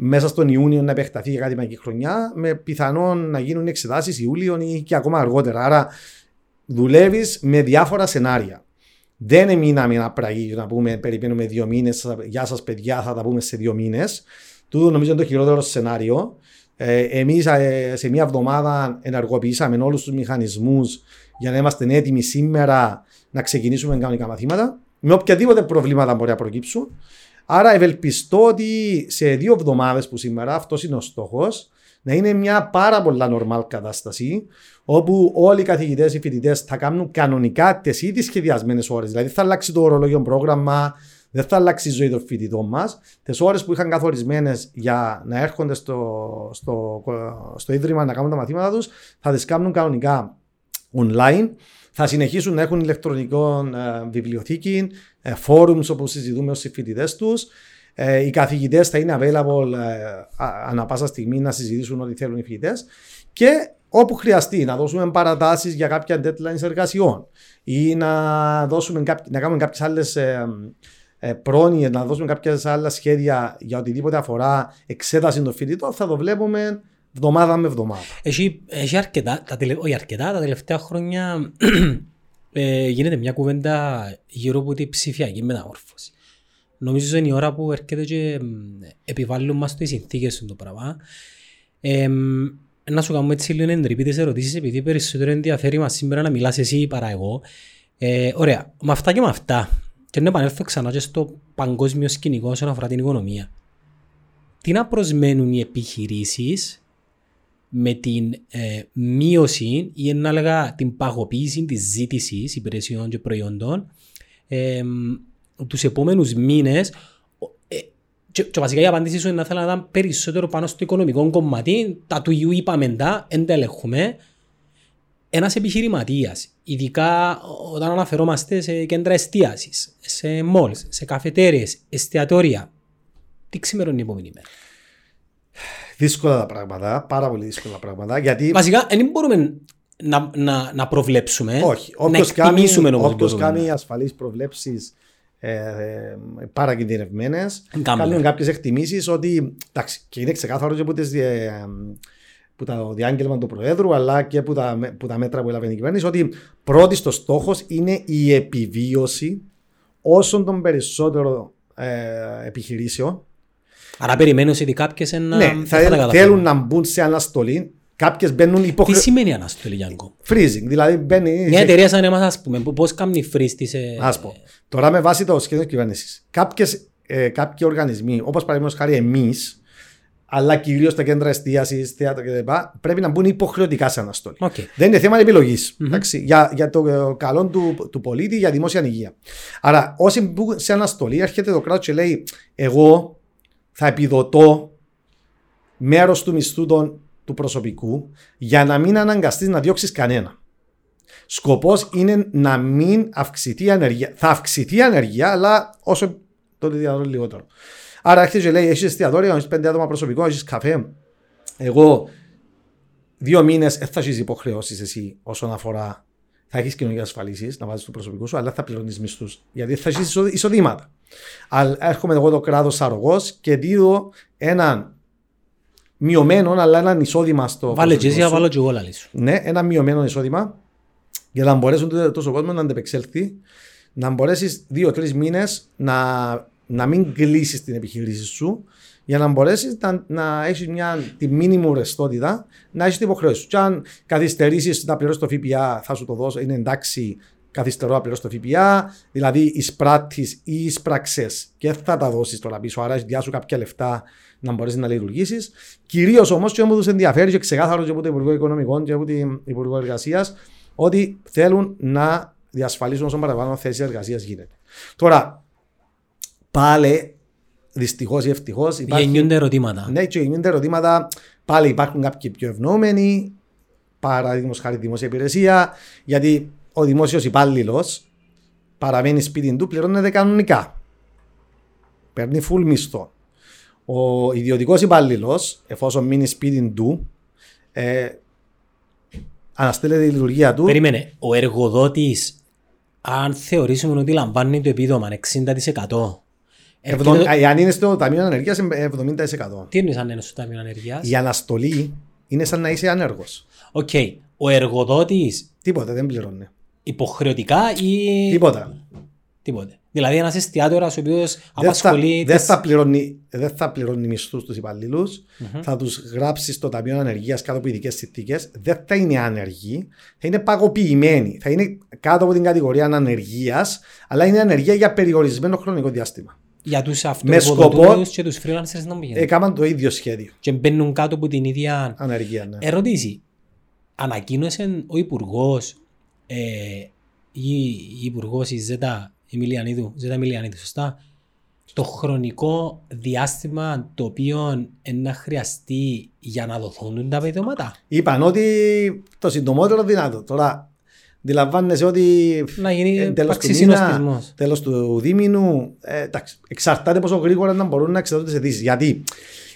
[SPEAKER 2] μέσα στον Ιούνιο να επεκταθεί η ακαδημαϊκή χρονιά, με πιθανόν να γίνουν εξετάσεις Ιούλιο ή και ακόμα αργότερα. Άρα δουλεύεις με διάφορα σενάρια. Δεν εμείναμε να πραγεί να πούμε περιμένουμε δύο μήνες. Γεια σας, παιδιά, θα τα πούμε σε δύο μήνες. Τούτο νομίζω είναι το χειρότερο σενάριο. Ε, Εμείς ε, σε μία εβδομάδα ενεργοποιήσαμε όλους τους μηχανισμούς για να είμαστε έτοιμοι σήμερα να ξεκινήσουμε κανονικά μαθήματα. Με οποιαδήποτε προβλήματα μπορεί να προκύψουν. Άρα ευελπιστώ ότι σε δύο εβδομάδες που σήμερα αυτός είναι ο στόχος, να είναι μια πάρα πολλά normal κατάσταση, όπου όλοι οι καθηγητές, οι φοιτητές θα κάνουν κανονικά τις ήδη σχεδιασμένες ώρες. Δηλαδή θα αλλάξει το ορολόγιο πρόγραμμα, δεν θα αλλάξει η ζωή των φοιτητών μας. Τις ώρες που είχαν καθορισμένες για να έρχονται στο, στο, στο ίδρυμα να κάνουν τα μαθήματα τους, θα τις κάνουν κανονικά online. Θα συνεχίσουν να έχουν ηλεκτρονικό ε, βιβλιοθήκη, ε, forums όπου συζητούμε ως φοιτητές τους. Ε, οι καθηγητές θα είναι available ε, ανα πάσα στιγμή να συζητήσουν ό,τι θέλουν οι φοιτητές. Και όπου χρειαστεί να δώσουμε παρατάσεις για κάποια deadlines εργασιών ή να, δώσουμε, να κάνουμε κάποιες άλλες ε, πρόνοιες, να δώσουμε κάποια άλλα σχέδια για οτιδήποτε αφορά εξέταση των φοιτητών, θα το βλέπουμε εβδομάδα με εβδομάδα.
[SPEAKER 1] Έχει, έχει αρκετά, τα τελε... όχι αρκετά, τα τελευταία χρόνια ε, γίνεται μια κουβέντα γύρω από την ψηφιακή μεταμόρφωση. Νομίζω είναι η ώρα που έρχεται και επιβάλλουν μας τις συνθήκες του πράγμα. Ε, να σου κάνω έτσι λίγο εντρυπίτες ερωτήσεις επειδή περισσότερο ενδιαφέρει μας σήμερα να μιλάς εσύ παρά εγώ. Ε, ωραία, με αυτά και με αυτά και να επανέλθω ξανά και στο παγκόσμιο σκηνικό όσον αφορά την οικονομία. Τι να προσμένουν οι επιχειρήσεις με την ε, μείωση ή να λέγα την παγωποίηση της ζήτησης υπηρεσιών και προϊόντων ε, τους επόμενους μήνες ε, και, και, βασικά η απάντηση σου είναι να θέλω να δω περισσότερο πάνω στο οικονομικό κομμάτι τα του ιού είπαμε τα, εντελέχουμε ένας επιχειρηματίας, ειδικά όταν αναφερόμαστε σε κέντρα εστίασης, σε μόλς, σε καφετέρειες, εστιατόρια, τι ξημερώνει η επόμενη μέρα;
[SPEAKER 2] Δύσκολα τα πράγματα, πάρα πολύ δύσκολα πράγματα. Γιατί...
[SPEAKER 1] Βασικά δεν μπορούμε να, να, να προβλέψουμε,
[SPEAKER 2] Όχι.
[SPEAKER 1] να εκτιμήσουμε
[SPEAKER 2] όμως. Όποιος κάνει ασφαλείς προβλέψεις ε, ε, παρακινδυνευμένες, κάνουν κάποιες εκτιμήσεις ότι, εντάξει, και είναι ξεκάθαρο και από τις ε, που το διάγγελμα του Προέδρου αλλά και που τα, που τα μέτρα που έλαβε η κυβέρνηση ότι πρώτης στο στόχος είναι η επιβίωση όσων των περισσότερων ε, επιχειρήσεων.
[SPEAKER 1] Άρα περιμένω ότι κάποιες να.
[SPEAKER 2] Ναι, θα, θα θέλουν να μπουν σε αναστολή. Κάποιες μπαίνουν υποχρεωτικά.
[SPEAKER 1] Τι σημαίνει αναστολή, Γιάνκο;
[SPEAKER 2] Freezing. Δηλαδή μπαίνει.
[SPEAKER 1] Μια σε... εταιρεία σαν εμάς, ας πούμε, πώς κάνει freeze σε.
[SPEAKER 2] Α πω. Τώρα με βάση το σχέδιο της κυβέρνησης. Ε, κάποιοι οργανισμοί, όπως παραδείγματος χάρη εμείς, αλλά κυρίως τα κέντρα εστίασης, θέατρα κλπ. πρέπει να μπουν υποχρεωτικά σε αναστολή.
[SPEAKER 1] Okay.
[SPEAKER 2] Δεν είναι θέμα επιλογής. Mm-hmm. Για, για το καλό του, του πολίτη, για δημόσια υγεία. Άρα, όσοι μπουν σε αναστολή, έρχεται το κράτος και λέει: Εγώ θα επιδοτώ μέρος του μισθού των, του προσωπικού για να μην αναγκαστείς να διώξεις κανένα. Σκοπός είναι να μην αυξηθεί η ανεργία. Θα αυξηθεί η ανεργία, αλλά όσο το δυνατόν λιγότερο. Άρα έρχεται και λέει: Έχεις εστιατόριο, έχεις πέντε άτομα προσωπικό, έχεις καφέ. Εγώ δύο μήνες δεν θα έχεις υποχρεώσεις εσύ όσον αφορά. Θα έχεις κοινωνικές ασφαλίσεις να βάζεις το προσωπικό σου, αλλά θα πληρώνεις μισθούς. Γιατί θα έχει εισοδήματα. Αλλά έρχομαι εγώ το κράτος αρρωγός και δίδω έναν μειωμένο, αλλά έναν εισόδημα στο.
[SPEAKER 1] Βάλε και εσύ, βάλω και εγώ σου.
[SPEAKER 2] Ναι, ένα μειωμένο εισόδημα για να μπορέσουν τόσο κόσμο να αντεπεξέλθει, να μπορέσεις δύο-τρεις μήνες να να μην κλείσεις την επιχείρηση σου για να μπορέσεις να, να έχεις μια τη μήνυμου ρευστότητα, να έχεις την υποχρέωση σου. Και αν καθυστερήσεις να πληρώσεις το ΦΠΑ, θα σου το δώσω, είναι εντάξει, καθυστερώ να πληρώσεις το ΦΠΑ, δηλαδή εισπράττεις ή εισπραξέ και θα τα δώσεις τώρα πίσω. Άρα, έχεις σου κάποια λεφτά να μπορέσεις να λειτουργήσεις. Κυρίως όμως, και όμω τους ενδιαφέρει και ξεκάθαρος και από το Υπουργό Οικονομικών και από την Υπουργό Εργασίας, ότι θέλουν να διασφαλίσουν όσο παραπάνω θέσει εργασίας γίνεται. Τώρα, πάλι δυστυχώς ή ευτυχώς.
[SPEAKER 1] Γεννιούνται ερωτήματα.
[SPEAKER 2] Ναι, και γεννιούνται ερωτήματα. Πάλι υπάρχουν κάποιοι πιο ευνοούμενοι. Παραδείγματο χάρη δημόσια υπηρεσία. Γιατί ο δημόσιος υπάλληλος παραμένει σπίτι του, πληρώνεται κανονικά. Παίρνει full μισθό. Ο ιδιωτικός υπάλληλος, εφόσον μείνει σπίτι του, ε, αναστέλλεται η λειτουργία του.
[SPEAKER 1] Περίμενε. Ο εργοδότης, αν θεωρήσουμε ότι λαμβάνει το επίδομα 60%,
[SPEAKER 2] ε, αν είναι στο Ταμείο Ανεργίας, 70%.
[SPEAKER 1] Τι είναι αν είναι στο Ταμείο Ανεργίας;
[SPEAKER 2] Η αναστολή είναι σαν να είσαι άνεργο.
[SPEAKER 1] Οκ. Ο εργοδότης.
[SPEAKER 2] Τίποτα, δεν πληρώνει.
[SPEAKER 1] Υποχρεωτικά ή.
[SPEAKER 2] Τίποτα.
[SPEAKER 1] Τίποτε. Δηλαδή ένας εστιάτορας ο οποίος απασχολεί.
[SPEAKER 2] Δεν θα, πληρώνει, δεν θα πληρώνει μισθούς στους υπαλλήλους, mm-hmm. θα τους γράψει στο Ταμείο Ανεργίας κάτω από ειδικές συνθήκες. Δεν θα είναι άνεργοι, θα είναι παγωποιημένοι. Θα είναι κάτω από την κατηγορία ανεργία, αλλά είναι ανεργία για περιορισμένο χρονικό διάστημα.
[SPEAKER 1] Για τους αυτοϋποδοτούμενους και τους freelancers να πηγαίνουν.
[SPEAKER 2] Έκαναν το ίδιο σχέδιο.
[SPEAKER 1] Και μπαίνουν κάτω από την ίδια
[SPEAKER 2] ανεργία. Ναι.
[SPEAKER 1] Ερωτήσει. Ανακοίνωσε ο υπουργός ε, ή η υπουργός η Ζέτα Εμιλιανίδου, Ζέτα Εμιλιανίδου, σωστά, το χρονικό διάστημα το οποίο να χρειαστεί για να δοθούν τα επιδόματα.
[SPEAKER 2] Είπαν ότι το συντομότερο δυνατό. Τώρα αντιλαμβάνεσαι ότι
[SPEAKER 1] να γίνει
[SPEAKER 2] ε, τέλος του μήνα, τέλος του δίμηνου, ε, εντάξει, εξαρτάται πόσο γρήγορα να μπορούν να εξετάζονται σε αιτήσεις. Γιατί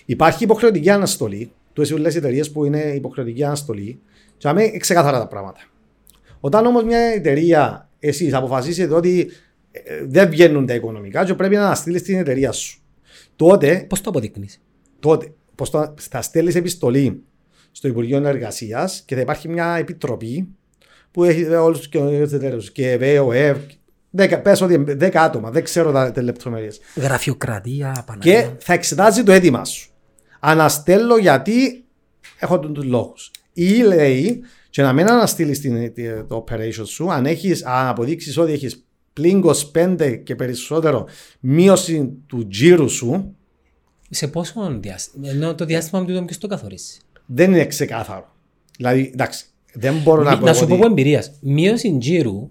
[SPEAKER 2] υπάρχει υποχρεωτική αναστολή, του εσύ λες εταιρείες που είναι υποχρεωτική αναστολή, και αμέ ξεκαθαρά τα πράγματα. Όταν όμως μια εταιρεία, εσείς αποφασίσετε ότι ε, δεν βγαίνουν τα οικονομικά και πρέπει να αναστείλεις την εταιρεία σου. Τότε,
[SPEAKER 1] Πώς το αποδεικνύεις;
[SPEAKER 2] τότε πώς το, θα στέλνεις επιστολή στο Υπουργείο Εργασίας και θα υπάρχει μια επιτροπή που έχει όλους τους κοινωνικού εταιρείε και ΒΕΟΕΒ. Πες ότι 10 άτομα, δεν ξέρω τα λεπτομέρειες.
[SPEAKER 1] Γραφειοκρατία, Παναγία.
[SPEAKER 2] Και θα εξετάζει το αίτημα σου. Αναστέλω γιατί έχω τους λόγους. Ή λέει, και να μην αναστείλεις το operation σου, αν, έχεις, αν αποδείξεις ότι έχεις πλην 25 και περισσότερο μείωση του τζίρου σου,
[SPEAKER 1] Σε πόσο διάστημα. Ενώ το διάστημα μου το ποιος το καθορίσει.
[SPEAKER 2] δεν είναι ξεκάθαρο. Δηλαδή, εντάξει, δεν μπορώ να πω.
[SPEAKER 1] Να σου πω
[SPEAKER 2] ότι-
[SPEAKER 1] από εμπειρίας. Μείωση τζίρου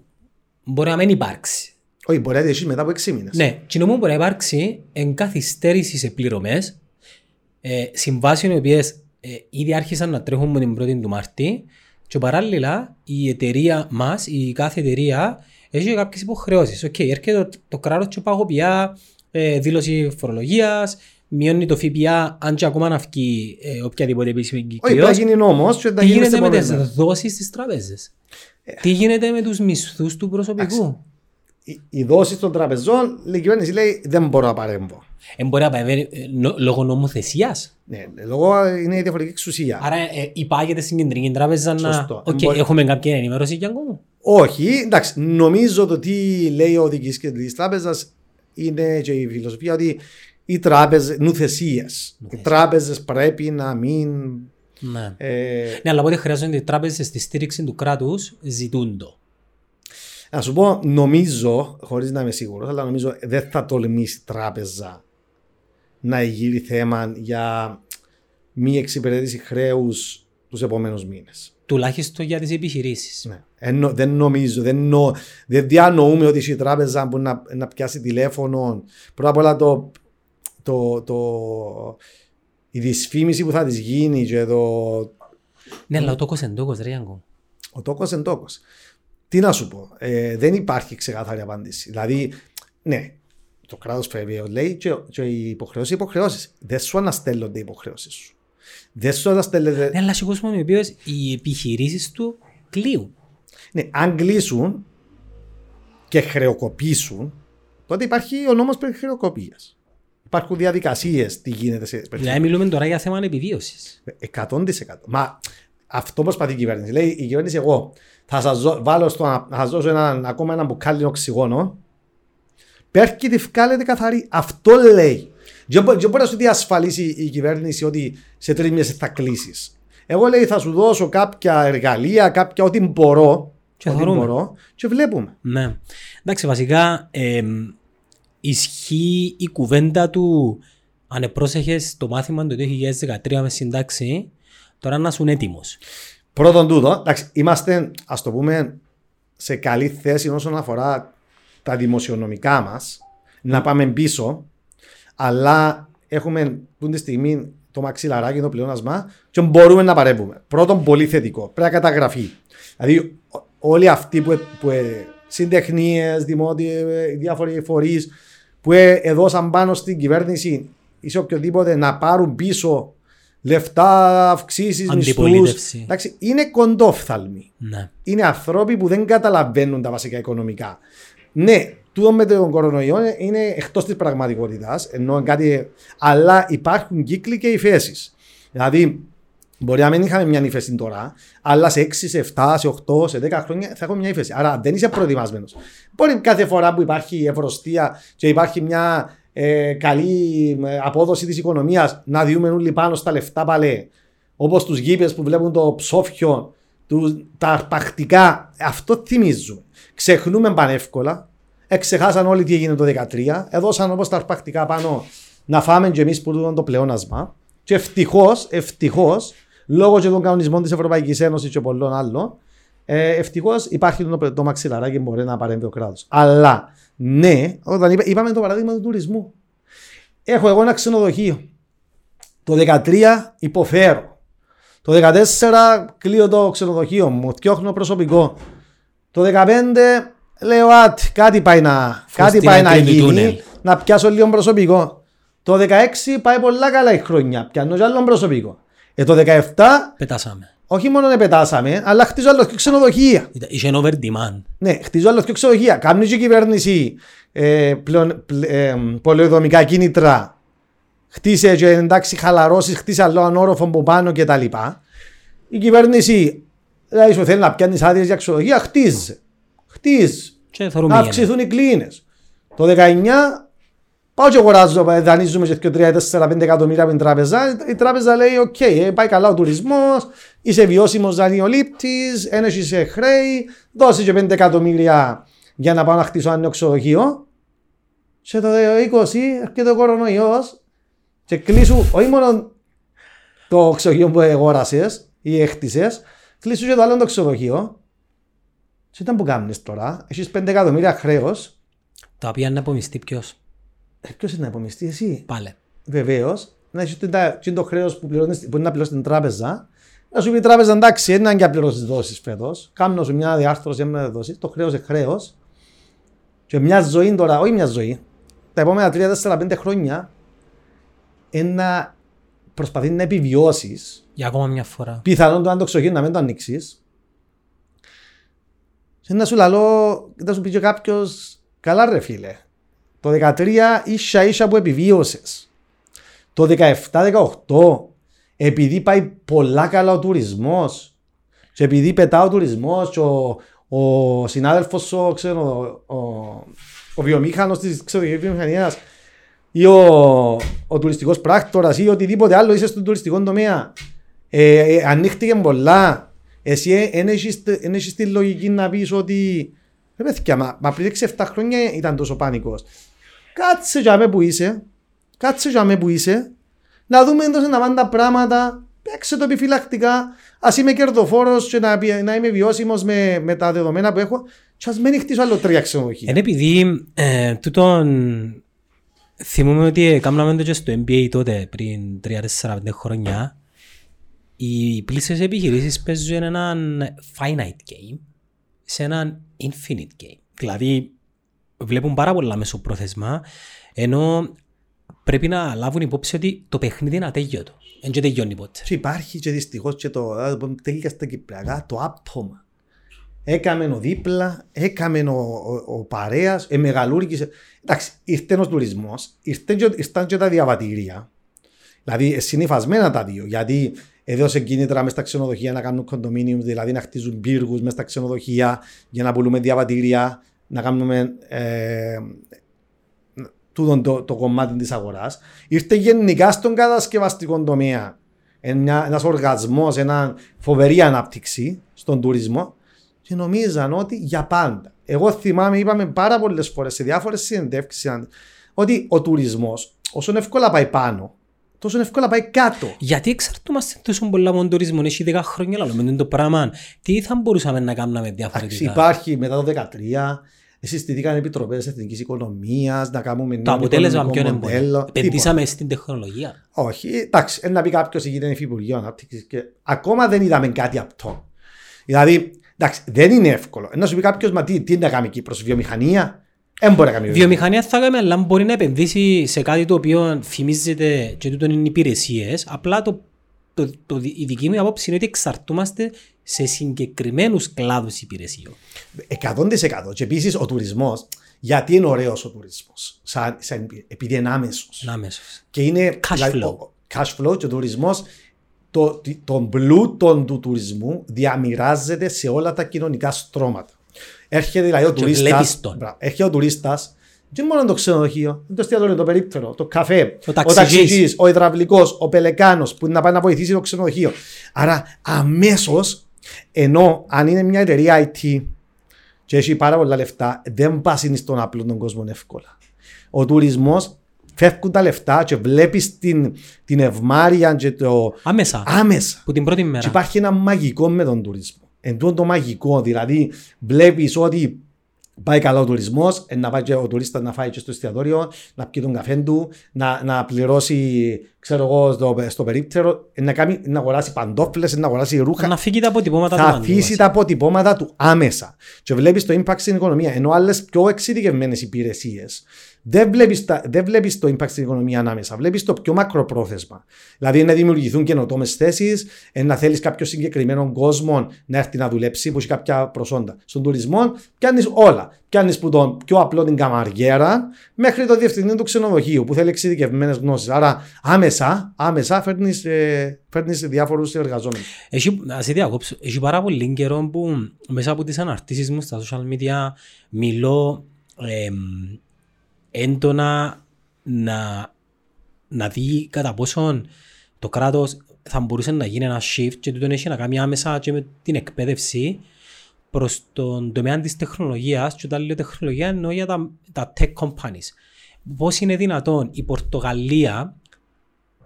[SPEAKER 1] μπορεί να μην υπάρξει.
[SPEAKER 2] Όχι, μπορεί να δει μετά από 6 μήνες.
[SPEAKER 1] Ναι, κοινό που μπορεί να υπάρξει εν καθυστέρηση σε πληρωμές ε, συμβάσεων οι οποίες ε, ήδη άρχισαν να τρέχουν με την 1η του Μάρτη και παράλληλα η εταιρεία μας, η κάθε εταιρεία, έχει κάποιες υποχρεώσεις. Οκ, έρχεται το, το κράτος και παγοποιεί, ε, δήλωση φορολογίας, μειώνει το ΦΠΑ, αν και ακόμα να βγει ε, οποιαδήποτε επίσημη
[SPEAKER 2] Όχι, πρέπει να
[SPEAKER 1] εγκύκλιος.
[SPEAKER 2] γίνει νόμος και να
[SPEAKER 1] Τι
[SPEAKER 2] γίνει
[SPEAKER 1] γίνεται με τι
[SPEAKER 2] τις
[SPEAKER 1] δόσεις στις τράπεζες; Τι γίνεται με τους μισθούς του προσωπικού;
[SPEAKER 2] Οι δόσεις των τραπεζών, η κυβέρνηση λέει δεν μπορώ να παρέμβω.
[SPEAKER 1] Ε, μπορεί να παρεμβαίνει ε, νο- λόγω νομοθεσίας.
[SPEAKER 2] Ναι, λόγω είναι η διαφορετική εξουσία.
[SPEAKER 1] Άρα ε, υπάγεται στην κεντρική τράπεζα να.
[SPEAKER 2] Σωστό.
[SPEAKER 1] Οκ,
[SPEAKER 2] Μπορεί-
[SPEAKER 1] έχουμε κάποια ενημέρωση για ακόμα;
[SPEAKER 2] Όχι, εντάξει, νομίζω το τι λέει ο διοικητή κεντρικής τράπεζας είναι και η φιλοσοφία ότι οι τράπεζες, νουθεσίες. Οι τράπεζες πρέπει να μην.
[SPEAKER 1] Ναι.
[SPEAKER 2] Ε,
[SPEAKER 1] Ναι, αλλά πότε χρειάζονται οι τράπεζες στη στήριξη του κράτους, ζητούν το.
[SPEAKER 2] να σου πω, νομίζω, χωρίς να είμαι σίγουρος, αλλά νομίζω δεν θα τολμήσει η τράπεζα να γύρει θέμα για μη εξυπηρέτηση χρέους τους επόμενους μήνες.
[SPEAKER 1] Τουλάχιστον για τις επιχειρήσεις.
[SPEAKER 2] Ναι. Εννο- δεν νομίζω, δεν, νο, δεν διανοούμε ότι η τράπεζα μπορεί να, να πιάσει τηλέφωνο. Πρώτα απ' όλα το, το, το, η δυσφήμιση που θα της γίνει και το,
[SPEAKER 1] Ναι, αλλά ο τόκος εντόκο, ρε Γιάνκο.
[SPEAKER 2] ο τόκος εν τόκος. Τι να σου πω, ε, δεν υπάρχει ξεκάθαρη απάντηση. Δηλαδή, ναι, το κράτος φεύγει, λέει και, και οι υποχρεώσεις, υποχρεώσεις. Δεν σου αναστέλλονται οι υποχρεώσεις σου. Δεν σου αναστέλλεται.
[SPEAKER 1] Ναι, αλλά έχει κόσμος με οποίος οι επιχειρήσεις του κλείουν.
[SPEAKER 2] Ναι, αν κλείσουν και χρεοκοπήσουν, τότε υπάρχει ο νόμος περί χρεοκοπίας. Υπάρχουν διαδικασίες τι γίνεται σε
[SPEAKER 1] Δηλαδή, μιλούμε τώρα για θέμα επιβίωσης.
[SPEAKER 2] 100%. Μα αυτό προσπαθεί η κυβέρνηση. Λέει η κυβέρνηση εγώ θα σας δω- βάλω στο, να θα σας δώσω ένα, ακόμα ένα μπουκάλι οξυγόνο Πέρκει τη βγάλετε καθαρή. Αυτό λέει. Δεν μπο- δεν μπορεί να σου διασφαλίσει η κυβέρνηση ότι σε τρεις μήνες θα κλείσεις. Εγώ λέει θα σου δώσω κάποια εργαλεία, κάποια ό,τι μπορώ.
[SPEAKER 1] Και
[SPEAKER 2] ό,τι
[SPEAKER 1] θεωρούμε.
[SPEAKER 2] μπορώ και βλέπουμε.
[SPEAKER 1] Ναι. Εντάξει, βασικά εμ, ισχύει η κουβέντα του αν επρόσεχες το μάθημα του 2013 μες συντάξει, τώρα να σου έτοιμος.
[SPEAKER 2] Πρώτον τούτο, εντάξει, είμαστε, ας το πούμε, σε καλή θέση όσον αφορά τα δημοσιονομικά μας, να πάμε πίσω, αλλά έχουμε που τη στιγμή το μαξιλαράκι, το πλεόνασμα και μπορούμε να παρέμβουμε. Πρώτον, πολύ θετικό. Πρέπει να καταγραφεί. Δηλαδή, ο- όλοι αυτοί που, που ε, συντεχνίες, δημότιοι, ε, διάφοροι φορείς που ε, έδωσαν πάνω στην κυβέρνηση ή σε οποιοδήποτε να πάρουν πίσω λεφτά, αυξήσεις, μισθούς.
[SPEAKER 1] Αντιπολίτευση.
[SPEAKER 2] Εντάξει, είναι κοντόφθαλμοι
[SPEAKER 1] Ναι.
[SPEAKER 2] είναι άνθρωποι που δεν καταλαβαίνουν τα βασικά οικονομικά. Ναι, τούτο με τον κορονοϊό είναι εκτός της πραγματικότητας, ενώ κάτι. Αλλά υπάρχουν κύκλοι και υφέσεις. Δηλαδή, μπορεί να μην είχαμε μια ύφεση τώρα, αλλά σε 6, σε 7, σε 8, σε 10 χρόνια θα έχουμε μια ύφεση. Άρα δεν είσαι προετοιμασμένος. Μπορεί κάθε φορά που υπάρχει ευρωστία και υπάρχει μια ε, καλή ε, απόδοση της οικονομίας να διούμε όλοι πάνω στα λεφτά παλέ. Όπως τους γήπες που βλέπουν το ψόφιο, τους, τα αρπακτικά. Αυτό θυμίζουμε. Ξεχνούμε πανεύκολα. Εξεχάσαν όλοι τι έγινε το 2013. Έδωσαν όπως τα αρπακτικά πάνω να φάμε και εμείς που τούτο το πλεόνασμα. Και ευτυχώς, ευτυχώς, λόγω και των κανονισμών της Ευρωπαϊκής Ένωσης και πολλών άλλων, ε, ευτυχώς υπάρχει το, το μαξιλαράκι και μπορεί να παρέμβει ο κράτος. Αλλά ναι, όταν είπα, είπαμε το παράδειγμα του τουρισμού. Έχω εγώ ένα ξενοδοχείο. Το 2013 υποφέρω. Το 2014 κλείω το ξενοδοχείο μου, φτιάχνω προσωπικό. Το 2015 λέω «Ατ, κάτι πάει να, κάτι
[SPEAKER 1] στην
[SPEAKER 2] πάει να
[SPEAKER 1] άκρη του
[SPEAKER 2] γίνει,
[SPEAKER 1] τούνελ».
[SPEAKER 2] να πιάσω λίγο προσωπικό. Το 16 πάει πολλά καλά η χρονιά, πιάνω και άλλο προσωπικό. Ε, το 17
[SPEAKER 1] Πετάσαμε.
[SPEAKER 2] όχι μόνο να πετάσαμε, αλλά χτίζω άλλος και ξενοδοχεία.
[SPEAKER 1] Ήταν- Είχε over demand.
[SPEAKER 2] Ναι, χτίζω άλλος και ξενοδοχεία. Κάνει και η κυβέρνηση ε, πλέον, πλε- ε, πολεοδομικά κίνητρα. Χτίσε και εντάξει χαλαρώσεις, χτίσε άλλον έναν όροφο από πάνω και τα λοιπά. Η κυβέρνηση, δηλαδή σου θέλει να πιάνεις άδειες για ξενοδοχεία, χτίζει. Χτίζει.
[SPEAKER 1] Και θεωρούμε
[SPEAKER 2] Να
[SPEAKER 1] για
[SPEAKER 2] αυξηθούν οι κλίνες. Το 19 πάω και αγοράζω, ε, δανείζομαι και 3-4-5 εκατομμύρια από την τράπεζα. Η τράπεζα λέει: Οκ, ε, πάει καλά ο τουρισμός, είσαι βιώσιμος δανειολήπτης, δεν έχεις χρέη, δώσε και 5 εκατομμύρια για να πάω να χτίσω ένα νέο ξενοδοχείο. Σε το 20 έρχεται ο κορονοϊός και κλείσου όχι μόνο το ξενοδοχείο που αγόρασες ή έχτισες, κλείσου και το άλλο το ξενοδοχείο. Τι ήταν που κάνεις τώρα, έχεις 5 εκατομμύρια χρέος,
[SPEAKER 1] Τα οποία είναι απομιστεί ποιος.
[SPEAKER 2] Ε, ποιος είναι να υπομειστεί εσύ;
[SPEAKER 1] Πάλε.
[SPEAKER 2] Βεβαίως, να έχει το χρέος που, πληρώνεις- που είναι να πληρώσεις την τράπεζα, να σου πει η τράπεζα εντάξει, δεν είναι και να πληρώσεις δόσεις φέτος. Κάνω σου μια διάρθρωση, μια δόση. Το χρέος είναι χρέος. Και μια ζωή τώρα, όχι μια ζωή, τα επόμενα 3-4-5 χρόνια, είναι να προσπαθεί να επιβιώσεις.
[SPEAKER 1] Για ακόμα μια φορά.
[SPEAKER 2] Πιθανόν το αν το ξοχείο να μην το ανοίξεις. Και να σου λαλώ, να σου πει και κάποιος, καλά ρε φίλε. Το 13 ίσα ίσα που επιβίωσες. Το 17-18, επειδή πάει πολλά καλά ο τουρισμός, και επειδή πετά ο τουρισμός, ο, ο συνάδελφος, ο, ξέρω, ο, ο βιομήχανος της βιομηχανία ή ο, ο τουριστικός πράκτορας ή οτιδήποτε άλλο είσαι στον τουριστικό τομέα, ε, ε, ανοίχτηκε πολλά. Εσύ δεν έχεις τη λογική να πεις ότι ρε παιδιά, μα, μα πριν 6-7 χρόνια ήταν τόσο πάνικος. Κάτσε για με που είσαι, κάτσε για με που είσαι, να δούμε εντός να πάνε τα πράγματα, παίξε το επιφυλακτικά, ας είμαι κερδοφόρος και να, πει- να είμαι βιώσιμος με, με τα δεδομένα που έχω. Και ας μην χτίσω άλλο τρία ξενοδοχεία.
[SPEAKER 1] Είναι επειδή ε, τούτον θυμούμαι ότι έκαναμε το και στο NBA τότε πριν 3-4-5 χρόνια οι πλήσεις επιχειρήσεις παίζουν έναν finite game σε έναν infinite game. Δηλαδή βλέπουν πάρα πολλά μεσοπρόθεσμα ενώ πρέπει να λάβουν υπόψη ότι το παιχνίδι είναι ατέλειωτο. Δεν και τελειώνει ποτέ.
[SPEAKER 2] Και υπάρχει και δυστυχώς και το, θα το πούμε τέλεια στα κυπριακά, το άπτωμα. Έκαμε ο δίπλα, έκαμε ο, ο, ο παρέας, ε, μεγαλούργησε. Εντάξει, ήρθε ο τουρισμός, ήρθαν και, ήρθαν και τα διαβατήρια. Δηλαδή, ε, συνυφασμένα τα δύο. Γιατί έδωσε κίνητρα μέσα στα ξενοδοχεία να κάνουν κοντομίνιουμς, δηλαδή να χτίζουν πύργους μέσα στα ξενοδοχεία για να πουλούμε διαβατήρια, να κάνουμε ε, τούτο το, το κομμάτι της αγοράς. Ήρθε γενικά στον κατασκευαστικό τομέα ένα ένας οργασμός, ένα φοβερή ανάπτυξη στον τουρισμό και νομίζαν ότι για πάντα. Εγώ θυμάμαι, είπαμε πάρα πολλές φορές σε διάφορες συνεντεύξεις ότι ο τουρισμός όσο εύκολα πάει πάνω, τόσο εύκολα πάει κάτω.
[SPEAKER 1] Γιατί εξαρτούμαστε τόσο πολλά από τον τουρισμό, έχει 10 χρόνια άλλο με το πράγμα. Τι θα μπορούσαμε να κάνουμε
[SPEAKER 2] Εντάξει,
[SPEAKER 1] διαφορετικά;
[SPEAKER 2] υπάρχει μετά το 2013, συστηθήκαν επιτροπές εθνικής οικονομίας, να κάνουμε
[SPEAKER 1] Το
[SPEAKER 2] νέο
[SPEAKER 1] αποτέλεσμα
[SPEAKER 2] οικονομικό
[SPEAKER 1] ποιο είναι μόνο.
[SPEAKER 2] μοντέλο. Τίποτα.
[SPEAKER 1] Επενδύσαμε στην τεχνολογία.
[SPEAKER 2] Όχι, εντάξει, ε, να πει κάποιος έγινε υφυπουργείο ανάπτυξης και ακόμα δεν είδαμε κάτι αυτό. Δηλαδή, εντάξει, δεν είναι εύκολο. Ε, Να σου πει κάποιος, μα τι, τι είναι να κάνει Κύπρος, βιομηχανία; Δεν μπορεί να κάνει
[SPEAKER 1] Βιομηχανία θα κάνουμε, αλλά μπορεί να επενδύσει σε κάτι το οποίο θυμίζεται και τούτο είναι υπηρεσίες. Απλά το, το, το, η δική μου άποψη είναι ότι εξαρτούμαστε σε συγκεκριμένους κλάδους υπηρεσιών.
[SPEAKER 2] 100%. Και επίσης ο τουρισμός, γιατί είναι ωραίος ο τουρισμός, σαν, σαν, επειδή είναι άμεσος.
[SPEAKER 1] Να αμέσω.
[SPEAKER 2] Και είναι
[SPEAKER 1] Cash flow.
[SPEAKER 2] ο- cash flow και ο τουρισμός, το, τον πλούτο του τουρισμού διαμοιράζεται σε όλα τα κοινωνικά στρώματα. Έρχεται δηλαδή ο
[SPEAKER 1] Και
[SPEAKER 2] τουρίστας,
[SPEAKER 1] βλέπεις τον.
[SPEAKER 2] μπράβο, έρχεται ο τουρίστας και μόνο το ξενοδοχείο, το εστιατόριο, το περίπτερο, το καφέ,
[SPEAKER 1] Ο ταξιτζής.
[SPEAKER 2] ταξιτζής, ο υδραυλικός, ο πελεκάνος που είναι να πάει να βοηθήσει το ξενοδοχείο. Άρα αμέσως, ενώ αν είναι μια εταιρεία IT και έχει πάρα πολλά λεφτά, δεν πάσει στον απλό τον κόσμο εύκολα. Ο τουρισμός φεύγουν τα λεφτά και βλέπεις την, την ευμάρεια και το
[SPEAKER 1] Άμεσα.
[SPEAKER 2] άμεσα.
[SPEAKER 1] Που την πρώτη
[SPEAKER 2] Και
[SPEAKER 1] μέρα.
[SPEAKER 2] υπάρχει ένα μαγικό με τον τουρισμό. Εν τούτο το μαγικό, δηλαδή βλέπεις ότι πάει καλά ο τουρισμός, να πάει και ο τουρίστας να φάει και στο εστιατόριο, να πιει τον καφέ του, να, να πληρώσει ξέρω εγώ, στο, στο περίπτερο, να, κάνει, να αγοράσει παντόφλες, να αγοράσει ρούχα.
[SPEAKER 1] Να φύγει τα αποτυπώματα
[SPEAKER 2] θα
[SPEAKER 1] του
[SPEAKER 2] αφήσει τα αποτυπώματα του άμεσα. Και βλέπεις το impact στην οικονομία. Ενώ άλλες πιο εξειδικευμένες υπηρεσίες δεν βλέπεις δεν βλέπεις το impact στην οικονομία ανάμεσα. Βλέπεις το πιο μακροπρόθεσμα. Δηλαδή να δημιουργηθούν καινοτόμες θέσεις, να θέλεις κάποιο συγκεκριμένο κόσμο να έρθει να δουλέψει, που έχει κάποια προσόντα. Στον τουρισμό πιάνεις όλα. Πιάνεις που τον πιο απλό την καμαριέρα μέχρι το διευθυντή του ξενοδοχείου που θέλει εξειδικευμένες γνώσεις. Άρα άμεσα, άμεσα φέρνεις ε, διάφορους εργαζόμενους.
[SPEAKER 1] Έχει, ας διακόψω, έχει πάρα πολύ καιρό που μέσα από τις αναρτήσεις μου στα social media μιλώ ε, έντονα να, να δει κατά πόσον το κράτος θα μπορούσε να γίνει ένα shift και τούτο έχει να κάνει άμεσα και με την εκπαίδευση προς τον τομέα της τεχνολογίας. Και όταν λέω τεχνολογία εννοώ για τα, τα tech companies. Πώς είναι δυνατόν η Πορτογαλία,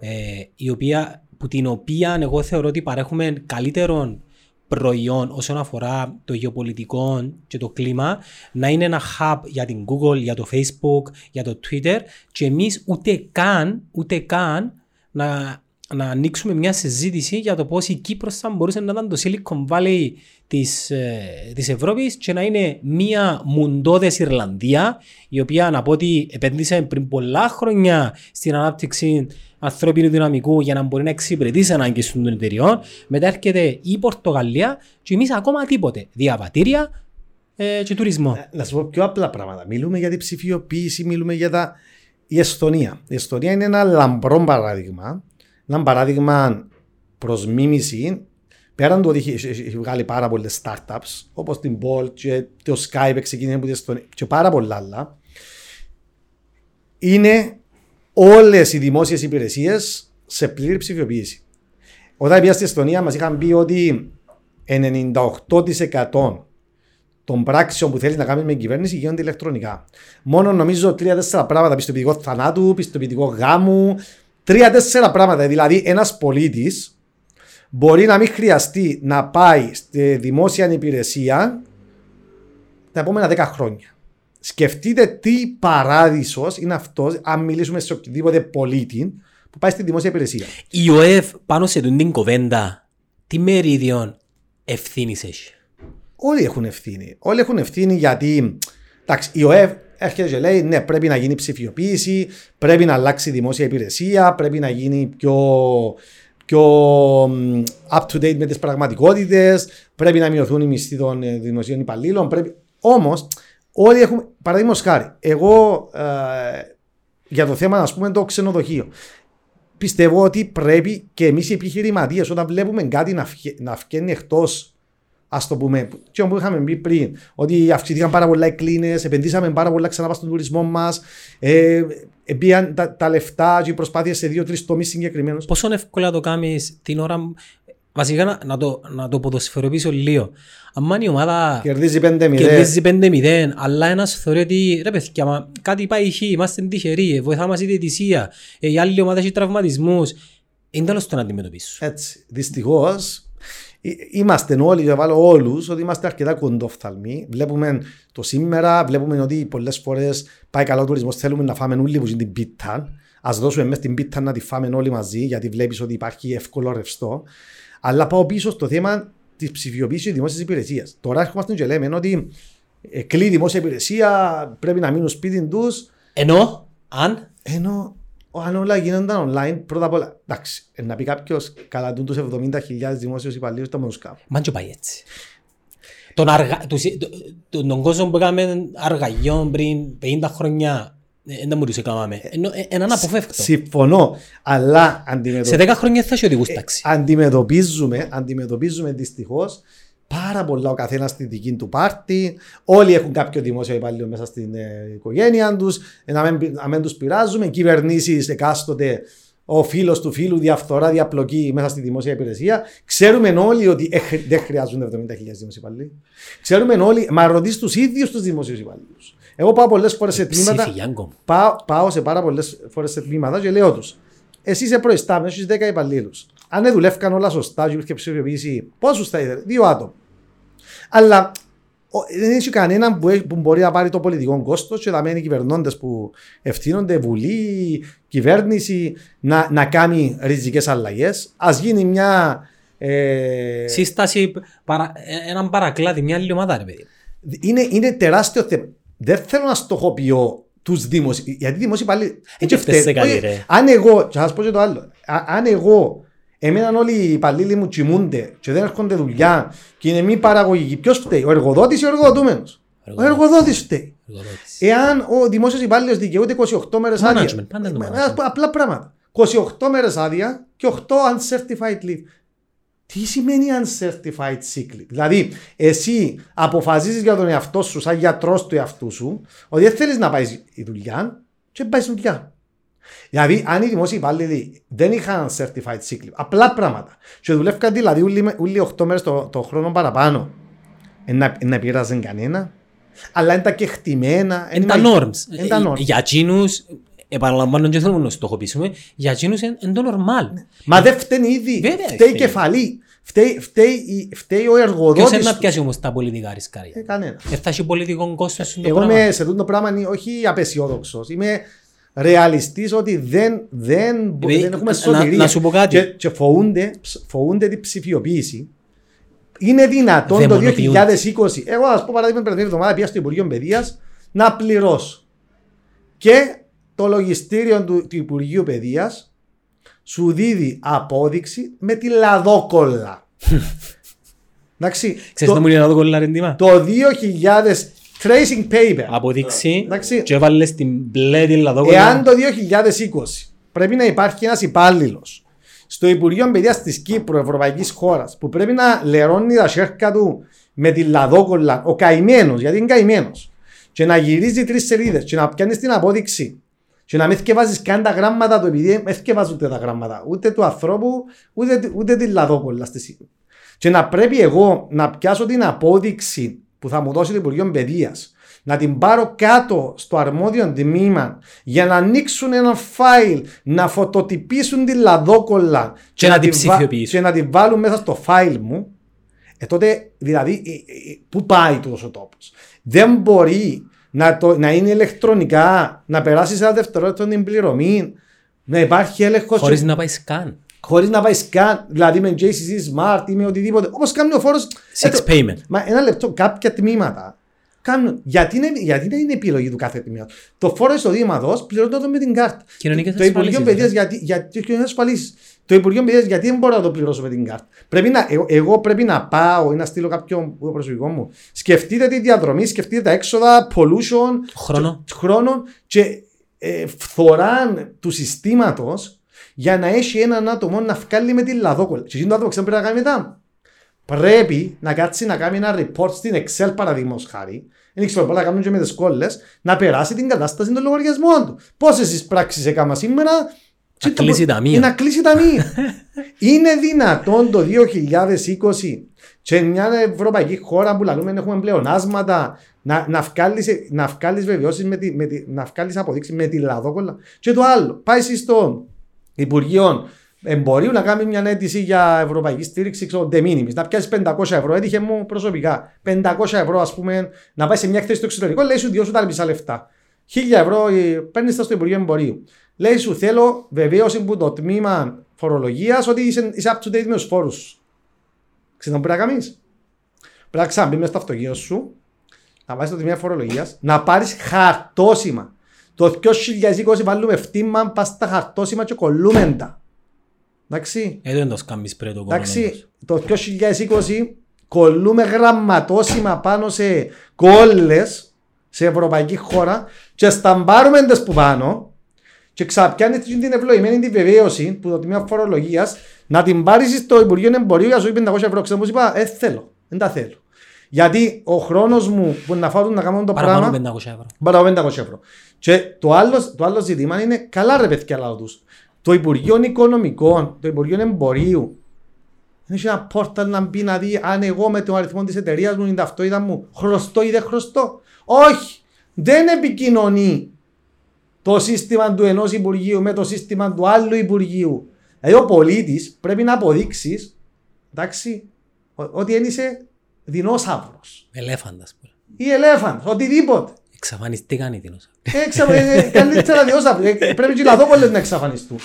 [SPEAKER 1] ε, η οποία, που την οποία εγώ θεωρώ ότι παρέχουμε καλύτερον προϊόν όσον αφορά το γεωπολιτικό και το κλίμα να είναι ένα hub για την Google, για το Facebook, για το Twitter και εμείς ούτε καν, ούτε καν να, να ανοίξουμε μια συζήτηση για το πώς η Κύπρος θα μπορούσε να ήταν το Silicon Valley της, ε, της Ευρώπης και να είναι μια μουντόδες Ιρλανδία η οποία να πω ότι επένδυσε πριν πολλά χρόνια στην ανάπτυξη ανθρώπινου δυναμικού για να μπορεί να εξυπηρετήσει ανάγκες των εταιριών. Μετά έρχεται η Πορτογαλία και εμείς ακόμα τίποτε. Διαβατήρια ε, και τουρισμό.
[SPEAKER 2] Ε, να σου πω πιο απλά πράγματα. Μιλούμε για την ψηφιοποίηση, μιλούμε για τα. Η Εστονία. Η Εστονία είναι ένα λαμπρό παράδειγμα. Ένα παράδειγμα προς μίμηση. Πέραν του ότι έχει, βγάλει πάρα πολλές startups, όπως την Bolt και το Skype ξεκίνησε από την Εστονία και πάρα πολλά άλλα. Είναι όλες οι δημόσιες υπηρεσίες σε πλήρη ψηφιοποίηση. Όταν πήγα στην Εστονία, μας είχαν πει ότι 98% των πράξεων που θέλεις να κάνεις με την κυβέρνηση γίνονται ηλεκτρονικά. Μόνο νομίζω 3-4 πράγματα, πιστοποιητικό θανάτου, πιστοποιητικό γάμου, 3-4 πράγματα. Δηλαδή, ένας πολίτης μπορεί να μην χρειαστεί να πάει στη δημόσια υπηρεσία τα επόμενα 10 χρόνια. Σκεφτείτε τι παράδεισος είναι αυτός, αν μιλήσουμε σε οποιοδήποτε πολίτη που πάει στη δημόσια υπηρεσία.
[SPEAKER 1] Η ΟΕΒ πάνω σε την κοβέντα, τι μερίδιο ευθύνης έχει;
[SPEAKER 2] Όλοι έχουν ευθύνη. Όλοι έχουν ευθύνη γιατί εντάξει, η ΟΕΒ έρχεται και λέει ναι, πρέπει να γίνει ψηφιοποίηση, πρέπει να αλλάξει η δημόσια υπηρεσία, πρέπει να γίνει πιο, πιο up to date με τις πραγματικότητες, πρέπει να μειωθούν οι μισθοί των ε, δημοσίων υπαλλήλων. Πρέπει... Όμως, Όλοι έχουμε, παραδείγματος χάρη, εγώ ε, για το θέμα, ας πούμε, το ξενοδοχείο. Πιστεύω ότι πρέπει και εμείς οι επιχειρηματίες, όταν βλέπουμε κάτι να, φυ, να βγαίνει εκτός, ας το πούμε, και όπω είχαμε πει πριν, ότι αυξήθηκαν πάρα πολλά οι κλίνες, επενδύσαμε πάρα πολλά ξανά στον τουρισμό μας, ε, τα, τα λεφτά και οι προσπάθειες σε δύο-τρεις τομείς συγκεκριμένους.
[SPEAKER 1] Πόσο εύκολα το κάνεις την ώρα Βασικά να, να, το, να το ποδοσφαιροποιήσω λίγο. Αν η ομάδα
[SPEAKER 2] κερδίζει 5-0,
[SPEAKER 1] κερδίζει 5-0 αλλά ένας θεωρεί ότι ρε παιδιά, μα, κάτι πάει χ, είμαστε τυχεροί, βοηθά μας η διαιτησία, ε, η άλλη ομάδα έχει τραυματισμούς. Είναι τέλος το να αντιμετωπίσουν.
[SPEAKER 2] Έτσι. Δυστυχώς είμαστε όλοι, για βάλω όλους, ότι είμαστε αρκετά κοντόφθαλμοι. Βλέπουμε το σήμερα, βλέπουμε ότι πολλές φορές πάει καλό ο τουρισμός. Θέλουμε να φάμε όλοι που είναι την πίτα. Α δώσουμε μέσα την πίτα να τη φάμε όλοι μαζί, γιατί βλέπεις ότι υπάρχει εύκολο ρευστό. Αλλά πάω πίσω στο θέμα της ψηφιοποίησης δημόσιας υπηρεσίας. Τώρα έρχομαστε και λέμε ότι ε, κλείνει η δημόσια υπηρεσία, πρέπει να μείνουν σπίτι τους.
[SPEAKER 1] Ενώ, αν;
[SPEAKER 2] Ενώ, αν όλα γίνονταν online, πρώτα απ' όλα. Εντάξει, ε, να πει κάποιος καλά τους 70.000 δημόσιους υπαλλήλους, το μονοσκάφο.
[SPEAKER 1] Μαν και πάει έτσι. Τον, αργα... τον, τον κόσμο που έκαμε αργαγιών πριν 50 χρόνια δεν θα μπορούσε να κάνουμε. Έναν αποφεύκτο.
[SPEAKER 2] Συμφωνώ, αλλά
[SPEAKER 1] Σε 10 χρόνια θα έχει οδηγούς τάξη.
[SPEAKER 2] Αντιμετωπίζουμε, αντιμετωπίζουμε δυστυχώς πάρα πολλά ο καθένας στη δική του πάρτη. Όλοι έχουν κάποιο δημόσιο υπάλληλο μέσα στην ε, οικογένεια τους. Να μην, μην τους πειράζουμε. Κυβερνήσεις εκάστοτε ο φίλος του φίλου, διαφθορά, διαπλοκή μέσα στη δημόσια υπηρεσία. Ξέρουμε όλοι ότι δεν χρειάζονται 70.000 δημόσιοι υπαλλήλοι. Ξέρουμε όλοι, μα ρωτήσει τους ίδιους τους δημόσιου υπαλλήλους. Εγώ πάω πολλές φορές σε τμήματα. Πάω, πάω σε πάρα πολλές φορές σε τμήματα και λέω τους. Εσύ είσαι προϊστάμενο, έχει 10 υπαλλήλους. Αν δεν δουλεύκαν όλα σωστά, και υπήρχε ψηφιοποίηση, πόσου θα ήθελε, δύο άτομα. Αλλά Ο- Δεν έχει κανέναν που, έχει- που μπορεί να πάρει το πολιτικό κόστος και θα μένει οι κυβερνώντες που ευθύνονται, βουλή, κυβέρνηση, να, να κάνει ριζικές αλλαγές. Α γίνει μια. Ε,
[SPEAKER 1] Σύσταση, παρα, ε, έναν παρακλάδι, μια άλλη ομάδα, ρε παιδί.
[SPEAKER 2] είναι, είναι τεράστιο θέμα. Δεν θέλω να στοχοποιώ τους δημοσίου. Γιατί οι δημόσιοι πάλι.
[SPEAKER 1] Έτσι φταίει σε κάτι, ρε.
[SPEAKER 2] Αν εγώ. Και θα σας πω και το άλλο. Α- αν εγώ. Εμέναν όλοι οι υπαλλήλοι μου κοιμούνται και δεν έρχονται δουλειά και είναι μη παραγωγικοί. Ποιος φταίει, ο εργοδότης ή ο εργοδοτούμενος; Ο εργοδότης φταίει.
[SPEAKER 1] Εργοδότης.
[SPEAKER 2] Εάν ο δημόσιος υπάλληλος δικαιούται 28 μέρες άδεια.
[SPEAKER 1] Management, πάντα είναι το
[SPEAKER 2] Ε,
[SPEAKER 1] management.
[SPEAKER 2] Απλά πράγματα. 28 μέρες άδεια και 8 uncertified leave. Τι σημαίνει uncertified sick leave; Δηλαδή, εσύ αποφασίζεις για τον εαυτό σου, σαν γιατρός του εαυτού σου, ότι δεν θέλεις να πάει η δουλειά και δεν πάει δουλειά. Δηλαδή, αν οι δημόσιοι υπάλληλοι δεν είχαν certified sick leave, απλά πράγματα, και δουλεύκαν δηλαδή όλοι, όλοι 8 μέρες το, το χρόνο παραπάνω, να, να πειράζουν κανένα, αλλά είναι τα κεκτημένα.
[SPEAKER 1] Είναι τα norms.
[SPEAKER 2] Είναι τα
[SPEAKER 1] Ε,
[SPEAKER 2] norms.
[SPEAKER 1] Για εκείνους, επαναλαμβάνω και θέλουμε να στοχοποιήσουμε, για εκείνους είναι είναι το normal.
[SPEAKER 2] Μα δεν φταίνει ήδη.
[SPEAKER 1] Βέβαια
[SPEAKER 2] φταίει
[SPEAKER 1] φταίει.
[SPEAKER 2] η κεφαλή. Φταίει, φταίει, η- φταίει ο
[SPEAKER 1] Ποιος
[SPEAKER 2] εργοδότη.
[SPEAKER 1] είναι να πιάσει όμως τα πολιτικά ρισκάρια;
[SPEAKER 2] Ε, κανένα.
[SPEAKER 1] Δεν θα έχει πολιτικό κόστος στο
[SPEAKER 2] Εγώ
[SPEAKER 1] πράγμα.
[SPEAKER 2] είμαι σε αυτό το πράγμα είναι όχι απεσιόδοξος. Είμαι ρεαλιστής ότι δεν, δεν, μπο-
[SPEAKER 1] Επειδή,
[SPEAKER 2] δεν έχουμε
[SPEAKER 1] να-
[SPEAKER 2] σωτηρία.
[SPEAKER 1] να σου πω κάτι.
[SPEAKER 2] Και, και φοβούνται, φοβούνται την ψηφιοποίηση. Είναι δυνατόν το
[SPEAKER 1] Δαιμονοποιούνται.
[SPEAKER 2] 2020, εγώ ας πω παράδειγμα την περασμένη εβδομάδα πήγα στο Υπουργείο Παιδείας να πληρώσω. Και το λογιστήριο του, του Υπουργείου Παιδείας σου δίδει απόδειξη με τη λαδόκολλα. [laughs] Εντάξει.
[SPEAKER 1] Ξέρεις να
[SPEAKER 2] το,
[SPEAKER 1] μου λέει να δω κολλάρει τιμά.
[SPEAKER 2] το 2000 tracing paper.
[SPEAKER 1] Αποδείξει
[SPEAKER 2] Εντάξει.
[SPEAKER 1] και έβαλες την μπλε την λαδόκολλα.
[SPEAKER 2] Εάν το 2020 πρέπει να υπάρχει ένας υπάλληλος στο Υπουργείο Παιδείας της Κύπρου, Ευρωπαϊκής χώρας, που πρέπει να λερώνει τα σέρκα του με τη λαδόκολλα, ο καημένος, γιατί είναι καημένος, και να γυρίζει τρεις σελίδες και να πιάνει την απόδειξη και να μην θκευάζεις καν τα γράμματα του, επειδή δεν θκευάζουν ούτε τα γράμματα, ούτε του ανθρώπου, ούτε, ούτε τη λαδόκολλα. στη- Και να πρέπει εγώ να πιάσω την απόδειξη που θα μου δώσει το Υπουργείο Παιδείας, να την πάρω κάτω στο αρμόδιο τμήμα για να ανοίξουν ένα φάιλ, να φωτοτυπήσουν τη λαδόκολλα
[SPEAKER 1] Και να την
[SPEAKER 2] τη βα-
[SPEAKER 1] ψηφιοποιήσουν.
[SPEAKER 2] και να την βάλουν μέσα στο φάιλ μου, ε, τότε δηλαδή ε, ε, ε, πού πάει τούτος ο τόπος; Δεν μπορεί να, το, να είναι ηλεκτρονικά, να περάσει σε ένα δευτερόλεπτο την πληρωμή, να υπάρχει έλεγχος
[SPEAKER 1] Χωρίς να πάει σκάν.
[SPEAKER 2] Χωρίς να πάει σκάν, δηλαδή με JCC Smart ή με οτιδήποτε. Όπως κάνει ο φόρος.
[SPEAKER 1] Six payment.
[SPEAKER 2] Μα ένα λεπτό, κάποια τμήματα κάνουν. Γιατί είναι, γιατί δεν είναι επιλογή του κάθε τμήματος. Το φόρο εισοδήματος πληρώνεται το με την κάρτα.
[SPEAKER 1] Κοινωνικές
[SPEAKER 2] το Υπουργείο
[SPEAKER 1] ασφαλίσεις,
[SPEAKER 2] Παιδείας γιατί. γιατί κοινωνικές ασφαλίσεις. Το Υπουργείο Παιδείας γιατί δεν μπορώ να το πληρώσω με την κάρτα. Πρέπει να, εγώ, εγώ πρέπει να πάω ή να στείλω κάποιον το προσωπικό μου. Σκεφτείτε τη διαδρομή, σκεφτείτε τα έξοδα, pollution,
[SPEAKER 1] Χρόνο.
[SPEAKER 2] χρόνων και ε, φθοράν του συστήματος για να έχει έναν άτομο να βγάλει με τη λαδόκολλα. Και εκείνο το άτομο ξέρει τι πρέπει να κάνει μετά. Πρέπει να κάτσει να κάνει ένα report στην Excel παραδείγματος χάρη. Δεν ξέρω πολλά να κάνουν και με τις κόλλες, να περάσει την κατάσταση των λογαριασμών του. Πόσε εισπράξει έκανα σήμερα,
[SPEAKER 1] Να
[SPEAKER 2] και το-
[SPEAKER 1] κλείσει τα μία.
[SPEAKER 2] ή Να κλείσει τα μία. Είναι δυνατόν το 2020 σε μια ευρωπαϊκή χώρα που λαλούμε έχουμε πλεονάσματα να, να βγάλεις, να βγάλεις βεβαιώσεις με τη, με τη, να βγάλεις αποδείξεις με τη λαδόκολλα και το άλλο πάει εσύ στο Υπουργείο Εμπορίου να κάνει μια αίτηση για ευρωπαϊκή στήριξη ξέρω, de minimis, να πιάσει 500 ευρώ. Έτυχε μου προσωπικά 500 ευρώ, ας πούμε, να πάει σε μια εκθέση στο εξωτερικό, λέει σου διώσου τα μισά λεφτά. 1000 ευρώ παίρνεις τα στο Υπουργείο Εμπορίου. Λέει σου θέλω βεβαίωση που το τμήμα φορολογίας ότι είσαι, είσαι up to date με τους φόρους. Ξέρετε τι πρέπει να κάνεις; Πρέπει να ξαναμπεί μέσα στο αυτοκίνητο σου, να πάει στο τμήμα φορολογίας, να πάρεις χαρτόσημα. Το 2020 βάλουμε φτύμα, πας στα χαρτόσημα και κολλούμε τα. Εντάξει.
[SPEAKER 1] Εδώ είναι το σκάμπις πρέπει το
[SPEAKER 2] Εντάξει, το 2020 κολλούμε γραμματόσημα πάνω σε κόλλες σε ευρωπαϊκή χώρα και σταμπάρουμε τις που πάνω και ξαπιάνεις την ευλογημένη τη βεβαίωση που το τμήμα φορολογίας να την πάρεις στο Υπουργείο Εμπορίου για σου πει 500 ευρώ. Ξέρω πώ είπα, ε, θέλω. Δεν τα θέλω. Γιατί ο χρόνος μου που να φάω να κάνω το πράγμα.
[SPEAKER 1] Παραπάνω 500 ευρώ.
[SPEAKER 2] Παραπάνω 500 ευρώ. Και το άλλο, το άλλο ζήτημα είναι καλά ρε παιδιά λαό τους. Το Υπουργείο Οικονομικών, το Υπουργείο Εμπορίου, δεν έχει ένα πόρταλ να μπει να δει αν εγώ με τον αριθμό της εταιρείας μου, την ταυτότητα μου, χρωστώ ή δεν χρωστώ. Όχι! Δεν επικοινωνεί το σύστημα του ενός Υπουργείου με το σύστημα του άλλου Υπουργείου. Δηλαδή ο πολίτης πρέπει να αποδείξεις εντάξει, ο- ότι δεν είσαι δεινόσαυρος.
[SPEAKER 1] Ελέφαντας.
[SPEAKER 2] Ή ελέφαντ, οτιδήποτε.
[SPEAKER 1] Εξαφανιστήκαν οι δεινόσαυροι.
[SPEAKER 2] Έξα, ε, ε, καλύτερα διόσαυροι. Ε, Πρέπει και οι λαδόπολες να εξαφανιστούν.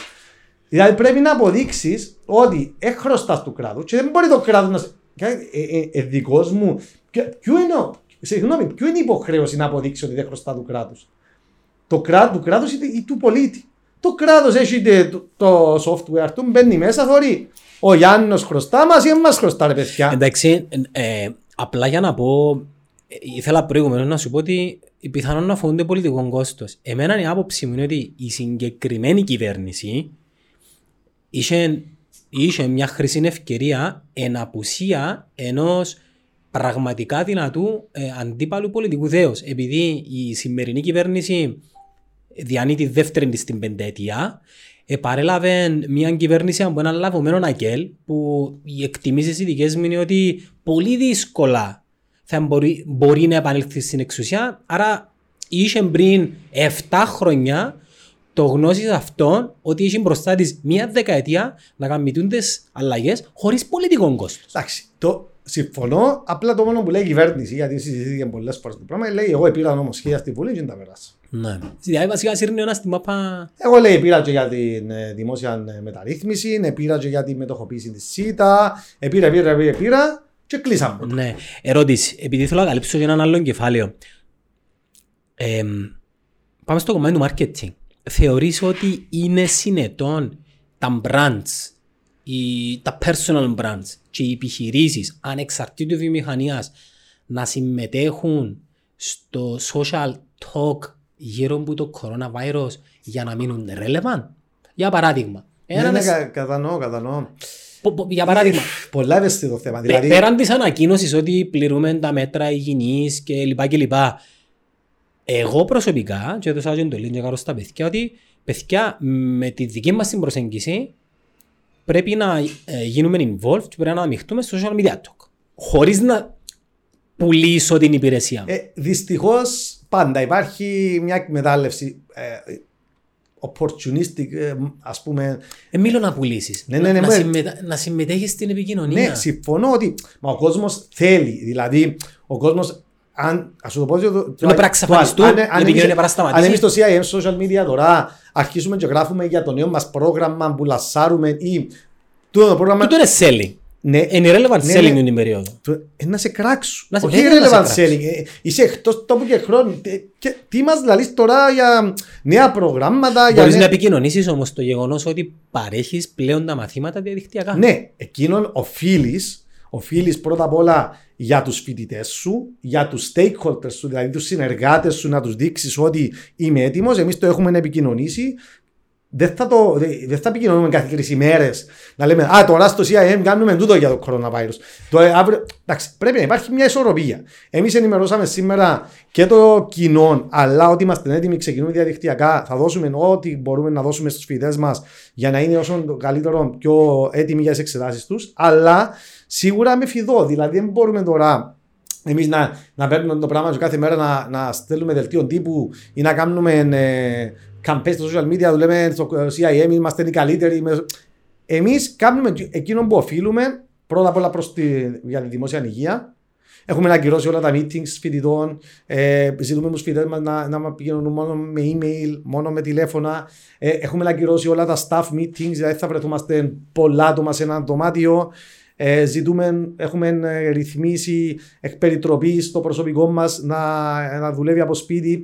[SPEAKER 2] Δηλαδή πρέπει να αποδείξεις ότι έχει χρωστάς του κράτους και δεν μπορεί το κράτος να. σε- Ε, ε, ε, δικός μου. Ποιο ποιο είναι, ο- συγγνώμη, ποιο είναι η υποχρέωση να αποδείξεις ότι δεν χρωστά του κράτους; Το κράτο του κράτους ή, ή του πολίτη. Το κράτος έχει τε- το, το software του, μπαίνει μέσα, θωρεί. Ο Γιάννης χρωστά μας ή μα χρωστά, ρε παιδιά.
[SPEAKER 1] Εντάξει, ε, απλά για να πω, ε, ήθελα προηγουμένως να σου πω ότι πιθανόν να φοβούνται πολιτικό κόστος. Εμένα η άποψη μου είναι ότι η συγκεκριμένη κυβέρνηση είχε, είχε μια χρυσή ευκαιρία εν απουσία ενός πραγματικά δυνατού ε, αντίπαλου πολιτικού δέους. Επειδή η σημερινή κυβέρνηση διανύει τη δεύτερη της στην πενταετία, επαρέλαβε μια κυβέρνηση από έναν λαβωμένο ακέλ που οι εκτιμήσεις οι δικές μου είναι ότι πολύ δύσκολα θα μπορεί, μπορεί να επανέλθει στην εξουσία. Άρα είχε πριν 7 χρόνια το γνώση αυτόν ότι είχε μπροστά της μία δεκαετία να καμπιτούν τις αλλαγές χωρίς πολιτικό κόστος.
[SPEAKER 2] Εντάξει, το συμφωνώ. Απλά το μόνο που λέει η κυβέρνηση, γιατί συζητήθηκε πολλές φορές το πράγμα, λέει: Εγώ πήρα νομοσχέδια στη Βουλή και δεν τα πέρασα.
[SPEAKER 1] Ναι. Δηλαδή βασικά σύρνει ένας στη μάπα
[SPEAKER 2] Εγώ λέει πήρα και για την ε, δημόσια ε, μεταρρύθμιση, ε, πήρα και για τη μετοχοποίηση της ΣΥΤΑ, ε, πήρα, πήρα, πήρα, πήρα και κλείσαμε.
[SPEAKER 1] Ναι. Ερώτηση. Επειδή θέλω να καλύψω για έναν άλλο κεφάλαιο. Ε, πάμε στο κομμάτι του marketing. Θεωρείς ότι είναι συνετόν τα brands, οι, τα personal brands και οι επιχειρήσεις ανεξαρτήτου βιομηχανίας να συμμετέχουν στο social talk γύρω από το coronavirus για να μείνουν relevant; Για παράδειγμα.
[SPEAKER 2] Ναι,
[SPEAKER 1] Έναν
[SPEAKER 2] ναι,
[SPEAKER 1] εσ-
[SPEAKER 2] κα- κατανοώ, κατανοώ.
[SPEAKER 1] Πο- πο- για παράδειγμα,
[SPEAKER 2] Πολλά ευαίσθητο θέμα.
[SPEAKER 1] Πε-
[SPEAKER 2] Δηλαδή,
[SPEAKER 1] Πέραν της ανακοίνωσης ότι πληρούμε τα μέτρα υγιεινής και λοιπά και λοιπά, εγώ προσωπικά, και έδωσα και το link και κάνω στα παιδιά, ότι παιδιά με τη δική μας την προσέγγιση πρέπει να ε, γίνουμε involved και πρέπει να ανοιχτούμε στο social media talk. Χωρίς να πουλήσω την υπηρεσία μου.
[SPEAKER 2] ε, Δυστυχώς πάντα υπάρχει μια εκμετάλλευση ε, opportunistic, ε, ας πούμε.
[SPEAKER 1] Ε, μιλώ να πουλήσεις.
[SPEAKER 2] Ναι, ναι, ναι,
[SPEAKER 1] να,
[SPEAKER 2] ναι.
[SPEAKER 1] συμμετα... να συμμετέχεις στην επικοινωνία.
[SPEAKER 2] Ναι, συμφωνώ ότι μα ο κόσμος θέλει. Δηλαδή, ο κόσμος. Αν, ας σου το πω, το, το,
[SPEAKER 1] πρέπει να εξαφανιστούν,
[SPEAKER 2] αν-
[SPEAKER 1] η
[SPEAKER 2] αν
[SPEAKER 1] επικοινωνία
[SPEAKER 2] εμείς-
[SPEAKER 1] πρέπει να σταματήσει.
[SPEAKER 2] Αν εμείς στο CIM social media τώρα αρχίσουμε και γράφουμε για το νέο μας πρόγραμμα που λασάρουμε ή τούτο το πρόγραμμα.
[SPEAKER 1] Τούτο είναι selling.
[SPEAKER 2] Ναι,
[SPEAKER 1] Είναι irrelevant
[SPEAKER 2] Ναι,
[SPEAKER 1] selling
[SPEAKER 2] ναι.
[SPEAKER 1] την περίοδο.
[SPEAKER 2] το- ε, να σε κράξουν.
[SPEAKER 1] Να σε-
[SPEAKER 2] Όχι
[SPEAKER 1] βέβαια να σε
[SPEAKER 2] relevant
[SPEAKER 1] κράξουν.
[SPEAKER 2] selling. Ε, Είσαι εκτός τόπου και χρόνου. Ε, και Τι μας λαλείς τώρα για νέα προγράμματα. για
[SPEAKER 1] Μπορείς
[SPEAKER 2] νέα-
[SPEAKER 1] να επικοινωνήσεις όμως το γεγονός ότι παρέχεις πλέον τα μαθήματα διαδικτυακά.
[SPEAKER 2] Ναι, εκείνον οφείλεις οφείλεις πρώτα απ' όλα για τους φοιτητές σου, για τους stakeholders σου, δηλαδή τους συνεργάτες σου να τους δείξεις ότι είμαι έτοιμος, εμείς το έχουμε επικοινωνήσει. Δεν θα, το, δεν δεν θα επικοινωνούμε κάθε τρεις ημέρες να λέμε «Α, τώρα στο CIM κάνουμε τούτο για το coronavirus». Το, ε, αύριο, εντάξει, πρέπει να υπάρχει μια ισορροπία. Εμείς ενημερώσαμε σήμερα και το κοινό, αλλά ότι είμαστε έτοιμοι, ξεκινούμε διαδικτυακά, θα δώσουμε ό,τι μπορούμε να δώσουμε στους φοιτητές μας για να είναι όσο το καλύτερο πιο έτοιμοι για τις εξετάσεις τους, αλλά σίγουρα με φιδό, δηλαδή δεν μπορούμε τώρα εμείς να, να παίρνουμε το πράγμα και κάθε μέρα να, να στέλνουμε δελτίο τύπου ή να κάνουμε ε, campaign στα social media, δουλεύουμε στο CIM, είμαστε οι καλύτεροι. με- Εμείς κάνουμε εκείνο που οφείλουμε πρώτα απ' όλα προς τη, για τη δημόσια υγεία. Έχουμε ακυρώσει όλα τα meetings φοιτητών. Ε, ζητούμε τους φοιτητές μας να, να μας πηγαίνουν μόνο με email, μόνο με τηλέφωνα. Ε, έχουμε ακυρώσει όλα τα staff meetings, δηλαδή θα βρεθούμαστε πολλά άτομα σε ένα δωμάτιο. Ε, ζητούμε, έχουμε ε, ρυθμίσει εκ περιτροπής στο προσωπικό μας να, να δουλεύει από σπίτι.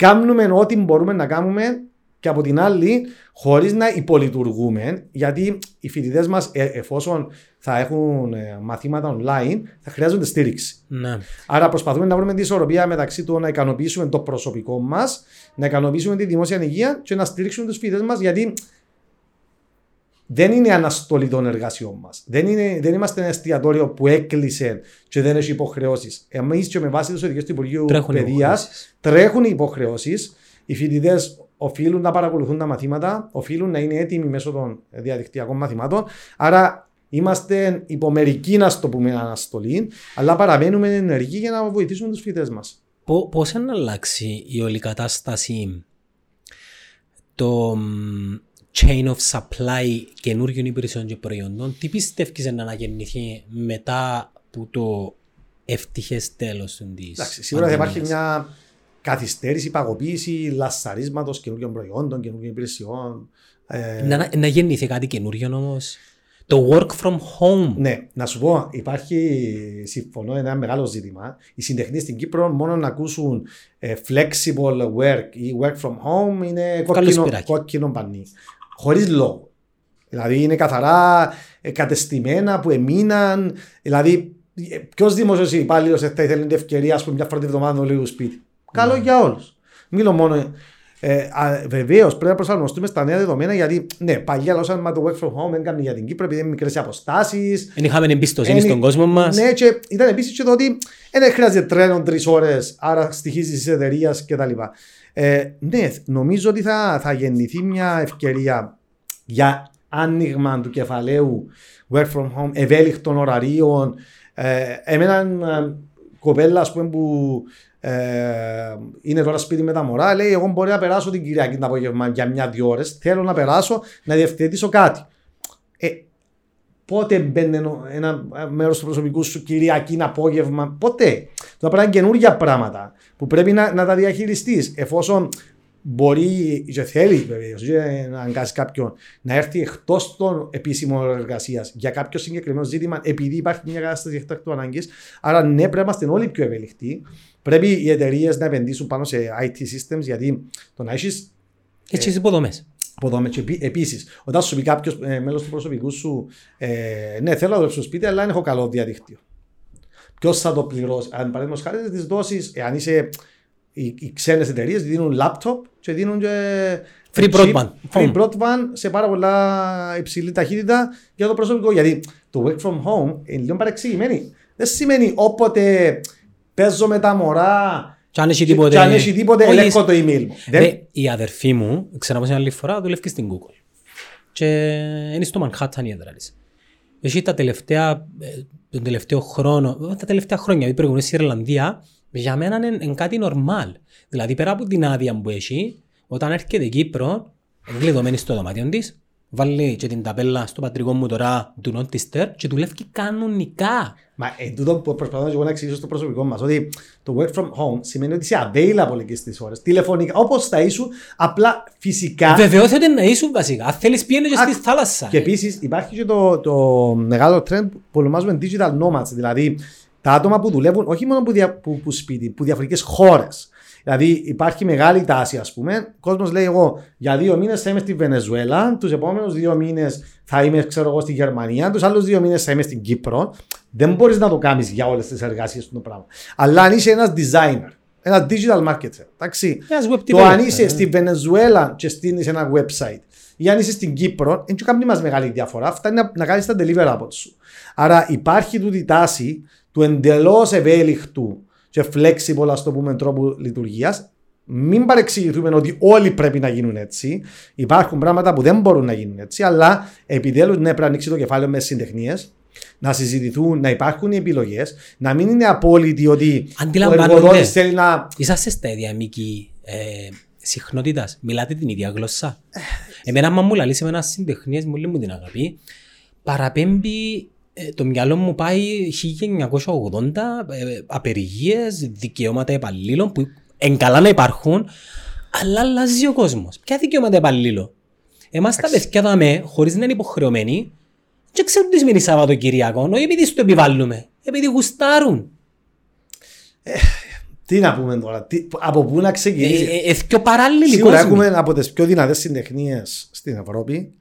[SPEAKER 2] Κάνουμε ό,τι μπορούμε να κάνουμε και από την άλλη χωρίς να υπολειτουργούμε γιατί οι φοιτητές μας ε, εφόσον θα έχουν ε, μαθήματα online θα χρειάζονται στήριξη.
[SPEAKER 1] Ναι.
[SPEAKER 2] Άρα προσπαθούμε να βρούμε τη ισορροπία μεταξύ του να ικανοποιήσουμε το προσωπικό μας, να ικανοποιήσουμε τη δημόσια υγεία και να στηρίξουμε τους φοιτητές μας γιατί δεν είναι αναστολή των εργασιών μας. Δεν, είναι, δεν είμαστε ένα εστιατόριο που έκλεισε και δεν έχει υποχρεώσεις. Εμείς και με βάση τι οδηγίε του Υπουργείου
[SPEAKER 1] Τρέχουν
[SPEAKER 2] Παιδείας
[SPEAKER 1] υποχρεώσεις.
[SPEAKER 2] τρέχουν οι υποχρεώσεις. Οι φοιτητές οφείλουν να παρακολουθούν τα μαθήματα, οφείλουν να είναι έτοιμοι μέσω των διαδικτυακών μαθημάτων. Άρα είμαστε υπομερικοί, να στο πούμε, αναστολή, αλλά παραμένουμε ενεργοί για να βοηθήσουμε τους φοιτητές μας.
[SPEAKER 1] Πώ πώς να αλλάξει η όλη κατάσταση το μ, chain of supply καινούριων υπηρεσιών και προϊόντων, τι πιστεύεις να αναγεννηθεί μετά που το ευτυχές τέλος του της
[SPEAKER 2] Εντάξει, σίγουρα θα υπάρχει
[SPEAKER 1] πανδημίας;
[SPEAKER 2] μια καθυστέρηση, παγωποίηση, λασσαρίσματο καινούριων προϊόντων, καινούριων υπηρεσιών. Ε,
[SPEAKER 1] Να, να γεννηθεί κάτι καινούριο όμως; Το work from home.
[SPEAKER 2] Ναι, να σου πω, υπάρχει, συμφωνώ, ένα μεγάλο ζήτημα. Οι συντεχνείς στην Κύπρο μόνο να ακούσουν ε, flexible work ή work from home είναι κόκκινο,
[SPEAKER 1] σπυράκι.
[SPEAKER 2] κόκκινο πανί. Χωρίς λόγο. Δηλαδή είναι καθαρά ε, κατεστημένα που εμείναν. Δηλαδή, ποιος δημόσιο υπάλληλος θα ήθελε την ευκαιρία, ας πούμε, μια φορά τη βδομάδα να λίγο σπίτι. Καλό για όλους. Μιλώ μόνο. Ε, Βεβαίως πρέπει να προσαρμοστούμε στα νέα δεδομένα γιατί ναι, παλιά λόγω το work from home δεν κάνει για την Κύπρο επειδή είναι μικρές αποστάσεις.
[SPEAKER 1] Δεν είχαμε εμπιστοσύνη
[SPEAKER 2] Είναι-
[SPEAKER 1] στον κόσμο μας.
[SPEAKER 2] Ναι, και ήταν επίσης και το ότι δεν χρειάζεται τρένο τρεις ώρες, άρα στοιχίζεις της εταιρείας κτλ. Ε, ναι, νομίζω ότι θα, θα γεννηθεί μια ευκαιρία για άνοιγμα του κεφαλαίου work from home, ευέλικτων ωραρίων. Ε, εμένα ε, κοπέλα ας πούμε, που ε, είναι τώρα σπίτι με τα μωρά, λέει: Εγώ μπορεί να περάσω την Κυριακή το απόγευμα για μια-δυο ώρες. Θέλω να περάσω να διευθετήσω κάτι. Ε, πότε μπαίνει ενο- ένα μέρος του προσωπικού σου Κυριακή απόγευμα, ποτέ. Θα πρέπει να είναι καινούργια πράγματα που πρέπει να, να τα διαχειριστείς. Εφόσον μπορεί και θέλει βεβαίω να αγκάσει κάποιον να έρθει εκτός των επίσημων εργασίας για κάποιο συγκεκριμένο ζήτημα, επειδή υπάρχει μια κατάσταση εκτάκτου ανάγκης. Άρα, ναι, πρέπει να είμαστε όλοι πιο ευέλικτοι. Πρέπει οι εταιρείες να επενδύσουν πάνω σε IT systems, γιατί το να έχεις
[SPEAKER 1] Και τις υποδομές.
[SPEAKER 2] Αποδόμε. Και επίσης, όταν σου πει κάποιος ε, μέλος του προσωπικού σου, ε, ναι, θέλω να δουλέψω στο σπίτι, αλλά δεν έχω καλό διαδίκτυο. Ποιος θα το πληρώσει, αν παραδείγματος χάρη θα τις δώσει, εάν είσαι. Οι, οι ξένες εταιρείες δίνουν laptop και δίνουν και.
[SPEAKER 1] Free
[SPEAKER 2] chip,
[SPEAKER 1] broadband.
[SPEAKER 2] Free
[SPEAKER 1] Home.
[SPEAKER 2] broadband σε πάρα πολλά υψηλή ταχύτητα για το προσωπικό. Γιατί το work from home είναι λίγο παρεξηγημένη. Δεν σημαίνει όποτε παίζω με τα μωρά
[SPEAKER 1] Και αν έχει
[SPEAKER 2] και,
[SPEAKER 1] τίποτε...
[SPEAKER 2] και αν έχει τίποτε
[SPEAKER 1] Όχι,
[SPEAKER 2] ελέγχω το email μου. Δεν-
[SPEAKER 1] Ρε, η αδερφή μου, ξέρω πως είναι άλλη φορά, δουλεύει και στην Google. Και είναι στο Manhattan η έδρα της. Έχει τα τελευταία, ε, τον τελευταίο χρόνο, ε, τα τελευταία χρόνια, η προηγούμενη στην Ιρλανδία, για μένα είναι, είναι κάτι νορμάλ. Δηλαδή πέρα από την άδεια που έχει, όταν έρχεται Κύπρο, είναι γλεδωμένη στο δωμάτιο της, βάλει και την ταπέλα στο πατρικό μου τώρα του not disturb και δουλεύει κανονικά.
[SPEAKER 2] Μα εν τούτο που προσπαθώ εγώ να εξηγήσω στο προσωπικό μας, ότι το work from home σημαίνει ότι είσαι available εκεί στις ώρες. Τηλεφωνικά, όπως θα ήσουν, απλά φυσικά.
[SPEAKER 1] Βεβαιώθεται να ήσουν βασικά. Αν θέλεις πήγαινε και στη
[SPEAKER 2] Α,
[SPEAKER 1] θάλασσα.
[SPEAKER 2] Και επίσης υπάρχει και το, το μεγάλο trend που ονομάζουμε digital nomads, δηλαδή τα άτομα που δουλεύουν όχι μόνο που, δια, που, που σπίτι, που διαφορετικές χώρες. Δηλαδή υπάρχει μεγάλη τάση, ας πούμε. Ο κόσμος λέει: Εγώ για δύο μήνες θα είμαι στη Βενεζουέλα, τους επόμενους δύο μήνες θα είμαι, ξέρω εγώ, στη Γερμανία, τους άλλους δύο μήνες θα είμαι στην Κύπρο. Δεν μπορείς να το κάνεις για όλες τις εργασίες του το πράγμα. Αλλά αν είσαι ένας designer, ένας digital marketer, εντάξει,
[SPEAKER 1] Ένας web
[SPEAKER 2] το αν
[SPEAKER 1] developer,
[SPEAKER 2] είσαι
[SPEAKER 1] ε.
[SPEAKER 2] στη Βενεζουέλα και στείνεις ένα website, ή αν είσαι στην Κύπρο, δεν σου κάνει μας μεγάλη διαφορά. Φτάνει να, να κάνεις τα deliverables σου. Άρα υπάρχει τούτη τάση του εντελώς ευέλικτου και flexible, ας το πούμε, τρόπου λειτουργίας. Μην παρεξηγηθούμε ότι όλοι πρέπει να γίνουν έτσι. Υπάρχουν πράγματα που δεν μπορούν να γίνουν έτσι, αλλά επιτέλου ναι, πρέπει να ανοίξει το κεφάλαιο με συντεχνίες, να συζητηθούν, να υπάρχουν οι επιλογές, να μην είναι απόλυτοι ότι ο
[SPEAKER 1] Αντιλαμβάνονται.
[SPEAKER 2] εργοδότης θέλει να.
[SPEAKER 1] Είσαστε στα ίδια μήκη ε, συχνότητας. Μιλάτε την ίδια γλώσσα. Εμένα, άμα μου λαλείς με ένα συντεχνίες μου λέει μου την αγάπη, παραπέμπει ε, το μυαλό μου πάει 1980 ε, απεργίες, δικαιώματα υπαλλήλων που εν καλά να υπάρχουν, αλλά αλλάζει ο κόσμος. Ποια δικαιώματα υπαλλήλων; Εμάς τα παιδιά δαμε, χωρίς να είναι υποχρεωμένοι, και ξέρουν τις σημαίνει Σαββατοκυριακό, όχι επειδή στο επιβάλλουμε, επειδή γουστάρουν.
[SPEAKER 2] Τι να πούμε τώρα, τι, από πού να
[SPEAKER 1] Ε,
[SPEAKER 2] ξεκινήσει.
[SPEAKER 1] ε, ε, πιο παράλληλοι
[SPEAKER 2] Σίγουρα
[SPEAKER 1] κόσμοι.
[SPEAKER 2] έχουμε από τις πιο δυνατές συντεχνίες στην Ευρώπη.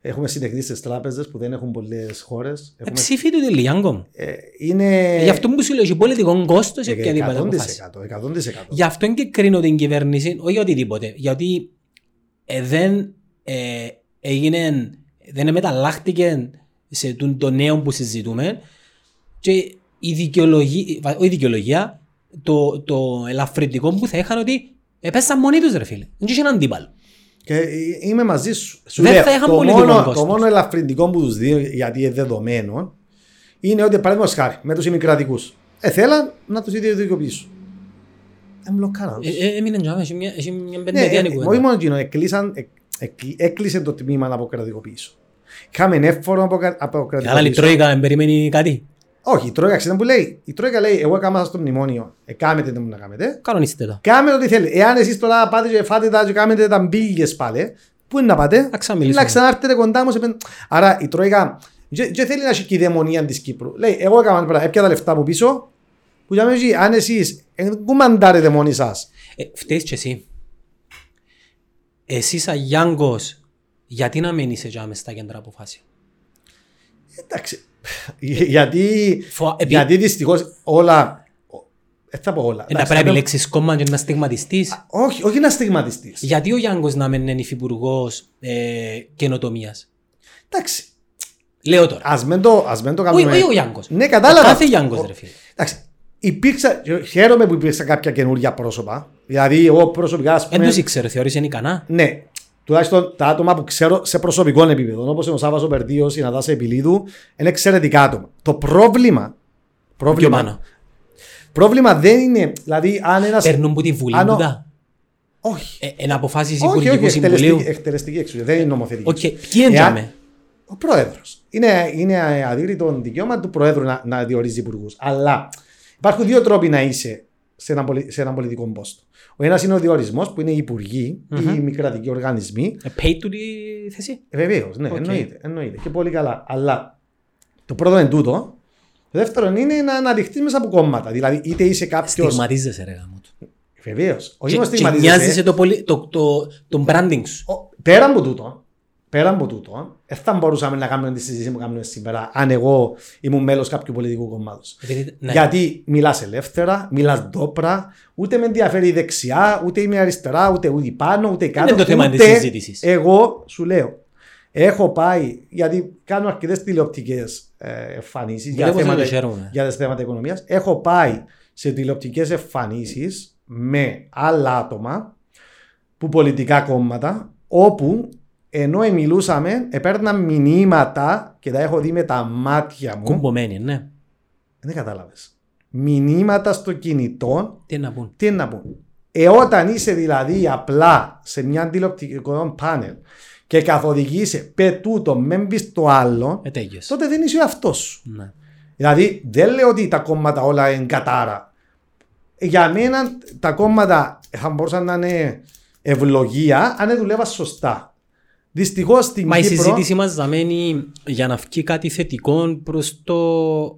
[SPEAKER 2] Έχουμε συντεχνεί στις τράπεζες που δεν έχουν πολλές χώρες.
[SPEAKER 1] Ε, ψήφι του Τηλιάγκο μου.
[SPEAKER 2] είναι.
[SPEAKER 1] Γι' αυτό που σου λέω, έχει πολιτικό κόστος σε οποιαδήποτε αποφάση.
[SPEAKER 2] 100%. 100%.
[SPEAKER 1] Γι' αυτό και κρίνω την κυβέρνηση, όχι για οτιδήποτε. Γιατί ε, δεν ε, έγινε, δεν μεταλλάχτηκε σε το, το νέο που συζητούμε και η δικαιολογία, βα- όχι η δικαιολογία, το, το ελαφρυντικό που θα είχαν ότι επέσαν μόνοι τους ρε φίλε. Δεν είχε έναν αντίπαλο.
[SPEAKER 2] Και ε, είμαι μαζί σου. σου
[SPEAKER 1] Δεν
[SPEAKER 2] λέω,
[SPEAKER 1] θα είχαν
[SPEAKER 2] το,
[SPEAKER 1] πολιτικό
[SPEAKER 2] μόνο,
[SPEAKER 1] κόστος.
[SPEAKER 2] το μόνο ελαφρυντικό που τους δίνω γιατί είναι δεδομένο είναι ότι παραδείγματος χάρη με τους ημικρατικούς. Ε, θέλαν να τους ιδιωτικοποιήσουν. Δεν μπλοκάραν.
[SPEAKER 1] Ε, ε, έμεινε τζάμε, έχει μια, έχει μια
[SPEAKER 2] Ναι,
[SPEAKER 1] πενταετία
[SPEAKER 2] ε,
[SPEAKER 1] η κουβέντα.
[SPEAKER 2] όχι μόνο εκείνο, εκλείσαν, εκ- εκ- έκλεισε το τμήμα να αποκρατικοποιήσω. Είχαμε εύφορο αποκα-
[SPEAKER 1] Καλά, η
[SPEAKER 2] αποκρατικοποιήσω.
[SPEAKER 1] Τρόικα δεν περιμένει κάτι.
[SPEAKER 2] Όχι, η Τρόικα ξέρετε που λέει; Η Τρόικα λέει: Εγώ έκανα στο μνημόνιο. Εκάμετε τι μου να κάνετε.
[SPEAKER 1] Κανονίστε τα.
[SPEAKER 2] Κάμε ό,τι θέλει. Εάν εσείς τώρα πάτε και φάτε τα και κάνετε τα μπίλιε πάλι, πού είναι να πάτε;
[SPEAKER 1] Να ξαμιλήσουμε.
[SPEAKER 2] Να ξανάρθετε κοντά μου. Σε... πεν- Άρα η Τρόικα δεν θέλει να έχει και η δαιμονία της Κύπρου. Λέει: Εγώ έκανα πράγματα, έπια τα λεφτά από πίσω. Που για μένα, αν εσείς κουμαντάρετε μόνοι σας.
[SPEAKER 1] Ε, φταίεις και εσύ. Εσύ σαν Γιάνγκος, γιατί να μένεις έτσι μες στα κέντρα αποφάσεων;
[SPEAKER 2] Εντάξει. Γιατί
[SPEAKER 1] Φο- επί-
[SPEAKER 2] γιατί δυστυχώς όλα. Δεν θα πω όλα.
[SPEAKER 1] Ε, να
[SPEAKER 2] Εντάξει,
[SPEAKER 1] πρέπει να
[SPEAKER 2] θα-
[SPEAKER 1] επιλέξεις κόμμα και να στιγματιστείς.
[SPEAKER 2] Όχι, όχι να στιγματιστείς.
[SPEAKER 1] Γιατί ο Γιάνγκος να μένει υφυπουργός ε, καινοτομίας;
[SPEAKER 2] Εντάξει.
[SPEAKER 1] Λέω τώρα.
[SPEAKER 2] Α μεν το, ας μεν το
[SPEAKER 1] Όχι,
[SPEAKER 2] κάνουμε.
[SPEAKER 1] όχι ο Γιάνγκος.
[SPEAKER 2] Ναι, κατάλαβα.
[SPEAKER 1] Ο κάθε Γιάνγκος ρε φίλε.
[SPEAKER 2] Εντάξει. Υπήρξα, χαίρομαι που υπήρξαν κάποια καινούργια πρόσωπα. Δηλαδή, εγώ προσωπικά. Ας
[SPEAKER 1] Δεν
[SPEAKER 2] πούμε,
[SPEAKER 1] τους ήξερε, θεωρείς είναι ικανά;
[SPEAKER 2] ναι, τουλάχιστον τα άτομα που ξέρω σε προσωπικό επίπεδο, όπως είναι ο Σάββας ο Περδίο, η Νατάσα Επιλίδου, είναι εξαιρετικά άτομα. Το πρόβλημα.
[SPEAKER 1] Πιο
[SPEAKER 2] Πρόβλημα,
[SPEAKER 1] πάνω.
[SPEAKER 2] πρόβλημα δεν είναι. Δηλαδή, αν ένα.
[SPEAKER 1] Παίρνουν που τη βουλή
[SPEAKER 2] αν ο-
[SPEAKER 1] του τα.
[SPEAKER 2] Όχι.
[SPEAKER 1] Ε, Εν αποφάσεις
[SPEAKER 2] Όχι, όχι,
[SPEAKER 1] Υπουργικού
[SPEAKER 2] εκτελεστική,
[SPEAKER 1] Συμβουλίου.
[SPEAKER 2] εκτελεστική εξουσία. Δεν είναι νομοθετική.
[SPEAKER 1] Οκ, ποιοι
[SPEAKER 2] Εάν-
[SPEAKER 1] έντιαμε.
[SPEAKER 2] Ο πρόεδρος. Είναι, είναι αδίκητο δικαίωμα του πρόεδρου να, να διορίζει υπουργούς. Αλλά υπάρχουν δύο τρόποι να είσαι σε ένα, πολι- σε ένα πολιτικό πόστο. Ο ένας είναι ο διορισμό που είναι οι υπουργοί ή οι μη κρατικοί οργανισμοί.
[SPEAKER 1] Ε, Pay του τη θέση;
[SPEAKER 2] Βεβαίως, ναι,
[SPEAKER 1] Οκ.
[SPEAKER 2] εννοείται, εννοείται. Και πολύ καλά. Αλλά το πρώτο είναι τούτο. Το δεύτερο είναι να αναδειχθεί μέσα από κόμματα. Δηλαδή, είτε είσαι κάποιο.
[SPEAKER 1] Στιγματίζεσαι ρε γάμο του.
[SPEAKER 2] Βεβαίως. Όχι
[SPEAKER 1] Και-
[SPEAKER 2] μόνο
[SPEAKER 1] Και
[SPEAKER 2] στιγματίζεσαι.
[SPEAKER 1] νοιάζεσαι το, πολυ- το, το, το branding σου.
[SPEAKER 2] Ο- Πέρα από τούτο, πέρα από τούτο, δεν θα μπορούσαμε να κάνουμε τη συζήτηση που κάνουμε σήμερα αν εγώ ήμουν μέλος κάποιου πολιτικού κόμματος.
[SPEAKER 1] Επειδή- ναι.
[SPEAKER 2] Γιατί μιλάς ελεύθερα, μιλάς ντόπρα, ούτε με ενδιαφέρει η δεξιά, ούτε είμαι αριστερά, ούτε ούτε πάνω, ούτε κάτω.
[SPEAKER 1] είναι το θέμα
[SPEAKER 2] ούτε
[SPEAKER 1] της συζήτησης.
[SPEAKER 2] Εγώ σου λέω, έχω πάει, γιατί κάνω αρκετές τηλεοπτικές εμφανίσεις για,
[SPEAKER 1] Βλέπω ότι
[SPEAKER 2] θέματα,
[SPEAKER 1] το χαίρομαι.
[SPEAKER 2] για τις θέματα οικονομίας. Έχω πάει σε τηλεοπτικές εμφανίσεις με άλλα άτομα που πολιτικά κόμματα, όπου ενώ μιλούσαμε, επέρναν μηνύματα και τα έχω δει με τα μάτια μου.
[SPEAKER 1] Κουμπωμένοι, ναι.
[SPEAKER 2] Δεν κατάλαβες. Μηνύματα στο κινητό,
[SPEAKER 1] Τι να πούν;
[SPEAKER 2] τι είναι να πούν; Ε, όταν είσαι δηλαδή απλά σε μια τηλεοπτικό πάνελ και καθοδηγείσαι, πε τούτο, με μπει το άλλο,
[SPEAKER 1] Ε, τέλειος.
[SPEAKER 2] τότε δεν είσαι ο αυτό σου.
[SPEAKER 1] Ναι.
[SPEAKER 2] Δηλαδή, δεν λέω ότι τα κόμματα όλα είναι κατάρα. Ε, Για μένα τα κόμματα θα μπορούσαν να είναι ευλογία αν δεν δουλεύας σωστά. Δυστυχώς στην
[SPEAKER 1] Μα η
[SPEAKER 2] Κύπρο.
[SPEAKER 1] συζήτηση μας ζαμένει για να βγει κάτι θετικό προς το,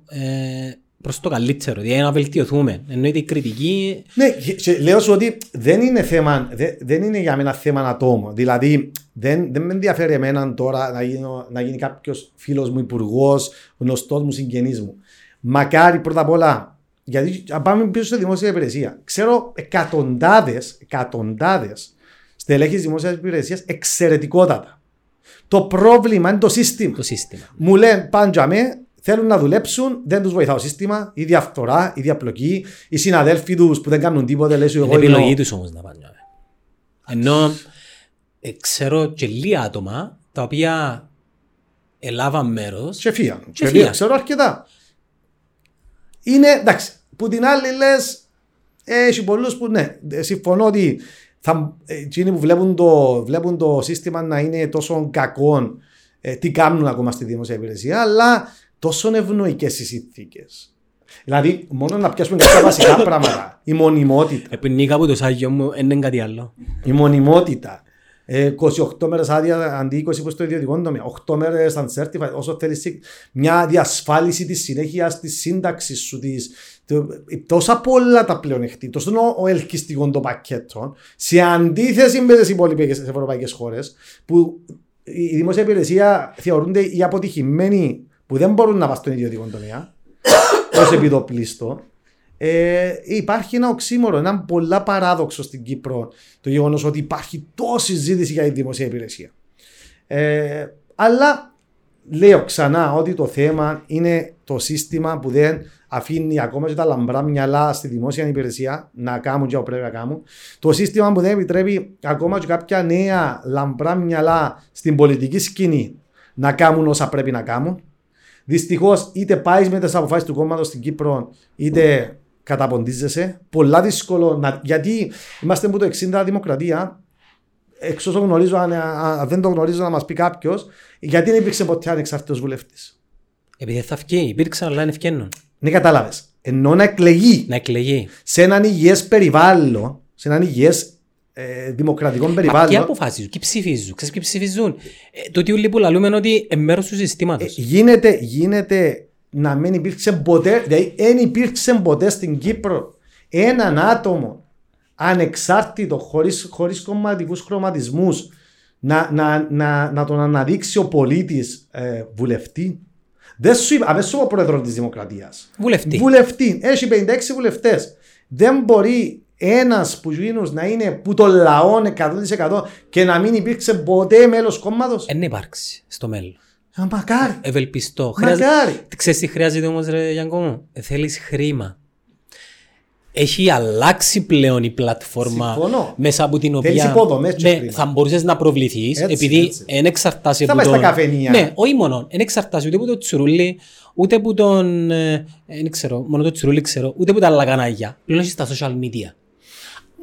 [SPEAKER 1] ε, προς το καλύτερο, δηλαδή να βελτιωθούμε. Εννοείται η κριτική,
[SPEAKER 2] Ναι, και- και λέω σου ότι δεν είναι, θέμα, δε- δεν είναι για μένα θέμα ατόμο. Δηλαδή, δεν, δεν με ενδιαφέρει εμένα τώρα να, γίνω, να γίνει κάποιος φίλος μου υπουργός, γνωστός μου, συγγενής μου. Μακάρι πρώτα απ' όλα, γιατί αν πάμε πίσω στη δημόσια υπηρεσία, ξέρω εκατοντάδε, εκατοντάδες στελέχη τη δημόσιας υπηρεσίας εξαιρετικότατα. Το πρόβλημα είναι το σύστημα.
[SPEAKER 1] το σύστημα.
[SPEAKER 2] Μου λένε πάντια με, θέλουν να δουλέψουν, δεν τους βοηθά το σύστημα, η διαφθορά, η διαπλοκή, οι συναδέλφοι τους που δεν κάνουν τίποτα, λες
[SPEAKER 1] Είναι
[SPEAKER 2] εγώ είμαι
[SPEAKER 1] επιλογή
[SPEAKER 2] ο-
[SPEAKER 1] τους όμως να πάνε. Ενώ ε, ξέρω και λίγα άτομα τα οποία ελάβαν μέρος
[SPEAKER 2] Και φύγαν.
[SPEAKER 1] Και
[SPEAKER 2] Και
[SPEAKER 1] φύγαν.
[SPEAKER 2] Ξέρω αρκετά. Είναι εντάξει. Που την άλλη λες, έχει πολλούς που ναι. ε, Συμφωνώ ότι θα, ε, εκείνοι που βλέπουν το, βλέπουν το σύστημα να είναι τόσο κακό, ε, τι κάνουν ακόμα στη δημόσια υπηρεσία, αλλά τόσο ευνοϊκές οι συνθήκες. Δηλαδή, μόνο να πιάσουμε κάποια [coughs] βασικά πράγματα. Η μονιμότητα.
[SPEAKER 1] Επειδή κάπου το σάγιο μου δεν είναι κάτι άλλο.
[SPEAKER 2] Η μονιμότητα. Ε, 28 μέρες άδεια αντί 20 που στο ιδιωτικό τομέα. 8 μέρες uncertified. Όσο θέλεις μια διασφάλιση της συνέχειας της σύνταξης σου. Της, το- τόσα πολλά τα πλεονεκτή. Τόσο είναι ο, ο ελκυστικό το πακέτο. Σε αντίθεση με τις υπόλοιπες ευρωπαϊκές χώρες που η η δημόσια υπηρεσία θεωρούνται οι αποτυχημένοι που δεν μπορούν να πάνε στον ιδιωτικό τομέα [coughs] ως επιδοπλίστο. Ε, υπάρχει ένα οξύμορο, ένα πολλά παράδοξο στην Κύπρο το γεγονός ότι υπάρχει τόση ζήτηση για τη δημοσία υπηρεσία. Ε, αλλά λέω ξανά ότι το θέμα είναι το σύστημα που δεν αφήνει ακόμα και τα λαμπρά μυαλά στη δημόσια υπηρεσία να κάνουν και ό,τι πρέπει να κάνουν. Το σύστημα που δεν επιτρέπει ακόμα και κάποια νέα λαμπρά μυαλά στην πολιτική σκηνή να κάνουν όσα πρέπει να κάνουν. Δυστυχώς, είτε πάεις με τις αποφάσεις του κόμματος στην Κύπρο, είτε καταποντίζεσαι. Πολλά δύσκολο να... γιατί είμαστε από το 60 δημοκρατία. Εξ όσων γνωρίζω, αν, αν δεν το γνωρίζω να μας πει κάποιος, γιατί δεν υπήρξε ποτέ ανεξάρτητος βουλευτής.
[SPEAKER 1] Επειδή θα βγει, υπήρξαν αλλά είναι ευκαινούν.
[SPEAKER 2] Ναι, κατάλαβες. Ενώ να εκλεγεί
[SPEAKER 1] Να εκλεγεί.
[SPEAKER 2] σε έναν υγιές περιβάλλον, σε έναν υγιές ε, δημοκρατικό
[SPEAKER 1] Μα και
[SPEAKER 2] περιβάλλον,
[SPEAKER 1] αποφασίζουν, και ψηφίζουν. Ξέρεις ποιοι ψηφίζουν; Ε, το ότι όλοι που λαλούμε είναι ότι είναι μέρος του
[SPEAKER 2] ε,
[SPEAKER 1] συστήματος.
[SPEAKER 2] γίνεται, γίνεται να μην υπήρξε ποτέ, δηλαδή δεν υπήρξε ποτέ στην Κύπρο έναν άτομο ανεξάρτητο, χωρίς, χωρίς κομματικούς χρωματισμούς, να, να, να, να τον αναδείξει ο πολίτης ε, βουλευτή; Δεν σου είπα, δεν σου είπα πρόεδρος της Δημοκρατίας.
[SPEAKER 1] Βουλευτή.
[SPEAKER 2] Βουλευτή. Έχει 56 βουλευτές. Δεν μπορεί ένας που γίνους να είναι που το λαό 100% και να μην υπήρξε ποτέ μέλος κόμματος.
[SPEAKER 1] Δεν υπάρξει στο μέλλον.
[SPEAKER 2] Ε, μακάρι.
[SPEAKER 1] Ευελπιστώ.
[SPEAKER 2] Μακάρι.
[SPEAKER 1] Ξέρεις τι χρειάζεται όμως ρε Γιάνκο μου; Ε, θέλεις χρήμα. Έχει αλλάξει πλέον η πλατφόρμα
[SPEAKER 2] Συμφωνώ.
[SPEAKER 1] μέσα από την οποία
[SPEAKER 2] Θέλεις υποδομές και
[SPEAKER 1] ναι,
[SPEAKER 2] χρήμα.
[SPEAKER 1] θα μπορούσες να προβληθείς
[SPEAKER 2] Έτσι,
[SPEAKER 1] επειδή
[SPEAKER 2] έτσι.
[SPEAKER 1] δεν εξαρτάσαι
[SPEAKER 2] Θα
[SPEAKER 1] από
[SPEAKER 2] πάει στα
[SPEAKER 1] τον...
[SPEAKER 2] καφενεία.
[SPEAKER 1] Ναι, όχι μόνο. Δεν εξαρτάσαι ούτε από το τσουρούλι, ούτε από τον... ε, Δεν ξέρω, μόνο το τσουρούλι ξέρω, ούτε από τα λαγανάγια. Πλέον έχεις τα social media.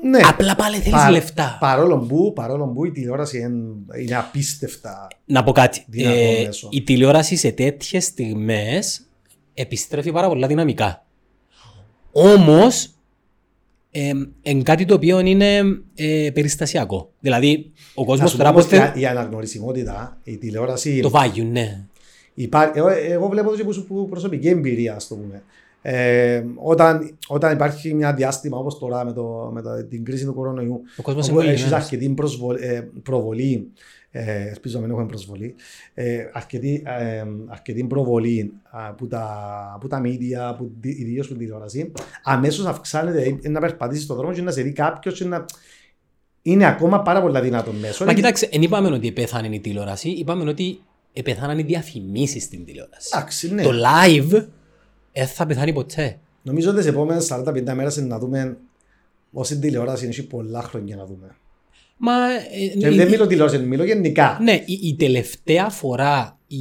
[SPEAKER 2] Ναι.
[SPEAKER 1] Απλά πάλι θέλεις
[SPEAKER 2] Πα-
[SPEAKER 1] λεφτά.
[SPEAKER 2] Παρόλο που, παρόλο που η τηλεόραση είναι, είναι απίστευτα.
[SPEAKER 1] Να πω κάτι.
[SPEAKER 2] Δυνατό
[SPEAKER 1] Ε,
[SPEAKER 2] μέσο.
[SPEAKER 1] η τηλεόραση σε τέτοιες στιγμές επιστρέφει πάρα πολλά δυναμικά. Όμως, ε, εν κάτι το οποίο είναι ε, περιστασιακό. Δηλαδή, ο
[SPEAKER 2] Να
[SPEAKER 1] κόσμο
[SPEAKER 2] σου πω
[SPEAKER 1] τώρα
[SPEAKER 2] όμως
[SPEAKER 1] πώς θε-
[SPEAKER 2] η, η αναγνωρισιμότητα, η τηλεόραση.
[SPEAKER 1] το βάγιουν, ναι.
[SPEAKER 2] Υπά... Εγώ, εγώ βλέπω το και που- που προσωπική εμπειρία, ας το πούμε. Ε, όταν, όταν υπάρχει μια διάστημα όπως τώρα με, το, με το, την κρίση του κορονοϊού,
[SPEAKER 1] Ο κόσμος
[SPEAKER 2] όπου
[SPEAKER 1] είναι
[SPEAKER 2] έχεις
[SPEAKER 1] κολλημένος.
[SPEAKER 2] αρκετή προσβολ- ε, προβολή, ε, ελπίζω να μην έχουμε προσβολή, ε, αρκετή, ε, αρκετή προβολή α, που τα, που τα media, που, ιδίως που την τηλεόραση, αμέσως αυξάνεται ε, να περπατήσεις στον δρόμο και να σε δει κάποιος και να. Είναι ακόμα πάρα πολύ δυνατό μέσο.
[SPEAKER 1] Μα κοιτάξτε, δεν είπαμε ότι πέθανε η τηλεόραση, είπαμε ότι πεθάναν οι διαφημίσεις στην τηλεόραση.
[SPEAKER 2] Εντάξει, ναι.
[SPEAKER 1] Το live δεν θα πεθάνει ποτέ.
[SPEAKER 2] Νομίζω ότι τις επόμενες 45 μέρες να δούμε όση τηλεόραση έχει πολλά χρόνια να δούμε.
[SPEAKER 1] Μα, ε,
[SPEAKER 2] Και
[SPEAKER 1] η-
[SPEAKER 2] δεν μιλώ τηλεόραση, μιλώ γενικά.
[SPEAKER 1] Ναι, η, η τελευταία φορά η,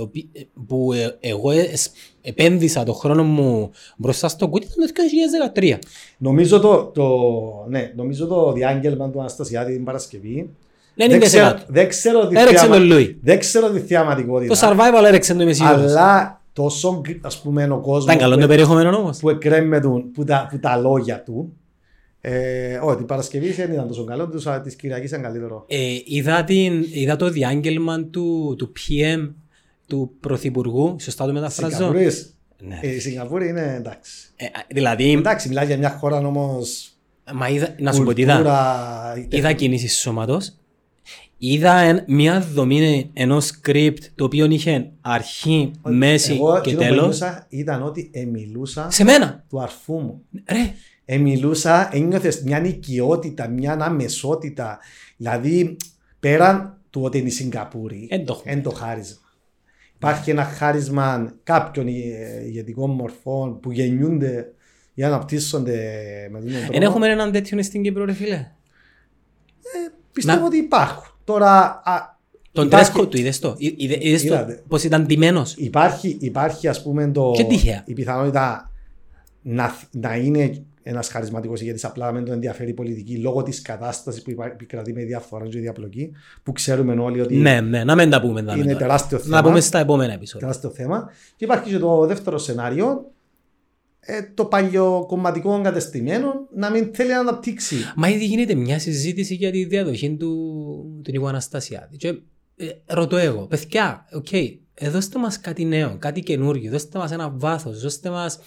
[SPEAKER 1] οποι- που ε, εγώ ε, εσ- επένδυσα το χρόνο μου μπροστά στο κούτι ήταν το 2013.
[SPEAKER 2] Νομίζω το, το, ναι, νομίζω το διάγγελμα του Αναστασιάδη την Παρασκευή.
[SPEAKER 1] Δεν
[SPEAKER 2] Δεν
[SPEAKER 1] είναι
[SPEAKER 2] ξέρω,
[SPEAKER 1] κάτω.
[SPEAKER 2] δεν ξέρω τη
[SPEAKER 1] Έρεξε
[SPEAKER 2] θεαμα-
[SPEAKER 1] τον Λούι.
[SPEAKER 2] δεν ξέρω τη
[SPEAKER 1] Το
[SPEAKER 2] θεαματικότητα.
[SPEAKER 1] survival έρεξε το είμαι σίγουρος.
[SPEAKER 2] Αλλά τόσο ας πούμε ο κόσμος
[SPEAKER 1] Ήταν καλό το
[SPEAKER 2] που,
[SPEAKER 1] περιεχόμενο όμως.
[SPEAKER 2] που εκρέμεται που τα, που τα λόγια του. Ε, όχι, την Παρασκευή δεν ήταν τόσο καλό, της Κυριακής ήταν καλύτερο.
[SPEAKER 1] Ε, είδα, την, είδα το διάγγελμα του, του PM του Πρωθυπουργού, σωστά το μεταφράζω.
[SPEAKER 2] Σιγκαπούρης,
[SPEAKER 1] Ναι.
[SPEAKER 2] ε, η Σιγκαπούρη είναι εντάξει.
[SPEAKER 1] Ε, δηλαδή,
[SPEAKER 2] Εντάξει, μιλάει για μια χώρα όμως.
[SPEAKER 1] μα είδα, να σου πω τι είδα. Είδα κίνηση σώματος. Είδα εν- μια δομή ενός script το οποίο είχε αρχή, μέση
[SPEAKER 2] Εγώ
[SPEAKER 1] και
[SPEAKER 2] εκείνο που
[SPEAKER 1] τέλος.
[SPEAKER 2] ένιωσα ήταν ότι εμιλούσα
[SPEAKER 1] Σε μένα.
[SPEAKER 2] του αρφού μου.
[SPEAKER 1] Ρε,
[SPEAKER 2] Εμιλούσα, ένιωθες μια οικειότητα, μια αμεσότητα. Δηλαδή, πέραν του ότι είναι η Σιγκαπούρη,
[SPEAKER 1] Εν το έχουμε.
[SPEAKER 2] εν το χάρισμα. Υπάρχει ένα χάρισμα κάποιων ηγε- ηγετικών μορφών που γεννιούνται ή αναπτύσσονται με τον τρόπο.
[SPEAKER 1] δεν έχουμε έναν τέτοιον στην Κύπρο, ρε φίλε;
[SPEAKER 2] Πιστεύω
[SPEAKER 1] Να-
[SPEAKER 2] ότι υπάρχουν. Τώρα, α,
[SPEAKER 1] Τον
[SPEAKER 2] υπάρχει-
[SPEAKER 1] τρέσκο του είδες το; Εί- είδε- Είδες το
[SPEAKER 2] Είδατε.
[SPEAKER 1] πως ήταν τιμένος.
[SPEAKER 2] Υπάρχει, υπάρχει ας πούμε το,
[SPEAKER 1] Και τυχαία.
[SPEAKER 2] η πιθανότητα να, να είναι ένας χαρισματικός ηγέτης, απλά να μην τον ενδιαφέρει η πολιτική λόγω της κατάστασης που υπά- επικρατεί με διαφθορά και διαπλοκή, που ξέρουμε όλοι ότι
[SPEAKER 1] Ναι, ναι, να μην τα πούμε. δάμε
[SPEAKER 2] είναι
[SPEAKER 1] τώρα.
[SPEAKER 2] τεράστιο θέμα.
[SPEAKER 1] Να πούμε στα επόμενα επεισόδια.
[SPEAKER 2] τεράστιο θέμα. Και υπάρχει και το δεύτερο σενάριο, ε, το παλιοκομματικό εγκατεστημένο να μην θέλει να αναπτύξει.
[SPEAKER 1] Μα ήδη γίνεται μια συζήτηση για τη διαδοχή του, του Νίκου Αναστασιάδη. Και ε, ρωτώ εγώ, παιδιά, οκ, ε, δώστε μας κάτι νέο, κάτι καινούργιο, δώστε μας ένα βάθος, δώστε μας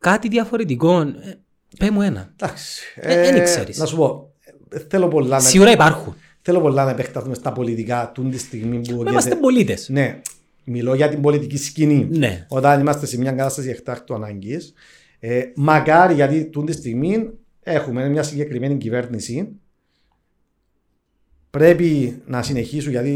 [SPEAKER 1] κάτι διαφορετικό. Ε, πέ μου ένα.
[SPEAKER 2] Εντάξει.
[SPEAKER 1] Ε, δεν ξέρεις.
[SPEAKER 2] Να σου πω, ε, θέλω πολλά, να,
[SPEAKER 1] Σίγουρα υπάρχουν.
[SPEAKER 2] θέλω πολλά να επεκταθούμε στα πολιτικά του τη στιγμή που.
[SPEAKER 1] Μα είμαστε πολίτες.
[SPEAKER 2] Ναι, μιλώ για την πολιτική σκηνή.
[SPEAKER 1] Ναι.
[SPEAKER 2] Όταν είμαστε σε μια κατάσταση εκτάκτου ανάγκης, ε, μακάρι γιατί τούτη τη στιγμή έχουμε μια συγκεκριμένη κυβέρνηση. Πρέπει να συνεχίσουν γιατί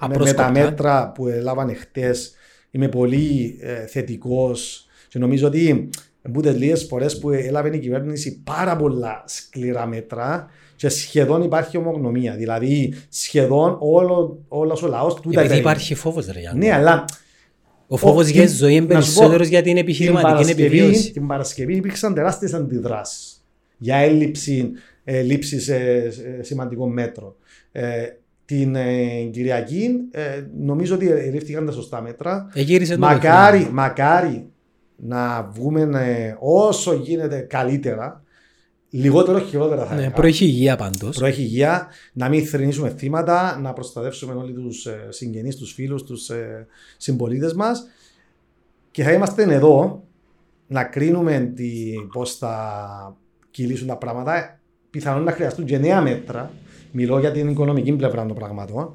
[SPEAKER 2] με, με τα
[SPEAKER 1] Απρόσκοπτα.
[SPEAKER 2] μέτρα που έλαβαν χτες είμαι πολύ ε, θετικός και νομίζω ότι μπούτε λίγε φορές που έλαβε η κυβέρνηση πάρα πολλά σκληρά μέτρα και σχεδόν υπάρχει ομογνωμία. Δηλαδή σχεδόν όλο, όλος ο λαός τούτα
[SPEAKER 1] Επειδή
[SPEAKER 2] υπέρ-
[SPEAKER 1] υπάρχει φόβος, ρε Γιάννη.
[SPEAKER 2] Ναι, αλλά
[SPEAKER 1] Ο φόβος
[SPEAKER 2] την-
[SPEAKER 1] για τη ζωή είναι
[SPEAKER 2] να σου πω,
[SPEAKER 1] περισσότερος για την
[SPEAKER 2] την
[SPEAKER 1] επιχειρηματική
[SPEAKER 2] Παρασκευή,
[SPEAKER 1] επιβίωση.
[SPEAKER 2] την Παρασκευή υπήρξαν τεράστιες αντιδράσεις για έλλειψη ε, λήψης ε, ε, σημαντικών μέτρων. Ε, την ε, Κυριακή ε, νομίζω ότι λήφθηκαν τα σωστά μέτρα.
[SPEAKER 1] Εγύρισε το
[SPEAKER 2] Μακάρι,
[SPEAKER 1] παιχνίδι.
[SPEAKER 2] μακάρι να βγούμε ε, όσο γίνεται καλύτερα. Λιγότερο χειρότερα θα
[SPEAKER 1] Ναι,
[SPEAKER 2] έλεγα.
[SPEAKER 1] προέχει υγεία πάντως.
[SPEAKER 2] Προέχει υγεία, να μην θρυνήσουμε θύματα, να προστατεύσουμε όλοι τους ε, συγγενείς, τους φίλους, τους ε, συμπολίτες μας. Και θα είμαστε εδώ να κρίνουμε πώς θα κυλήσουν τα πράγματα. Πιθανόν να χρειαστούν και νέα μέτρα. Μιλώ για την οικονομική πλευρά των πραγμάτων.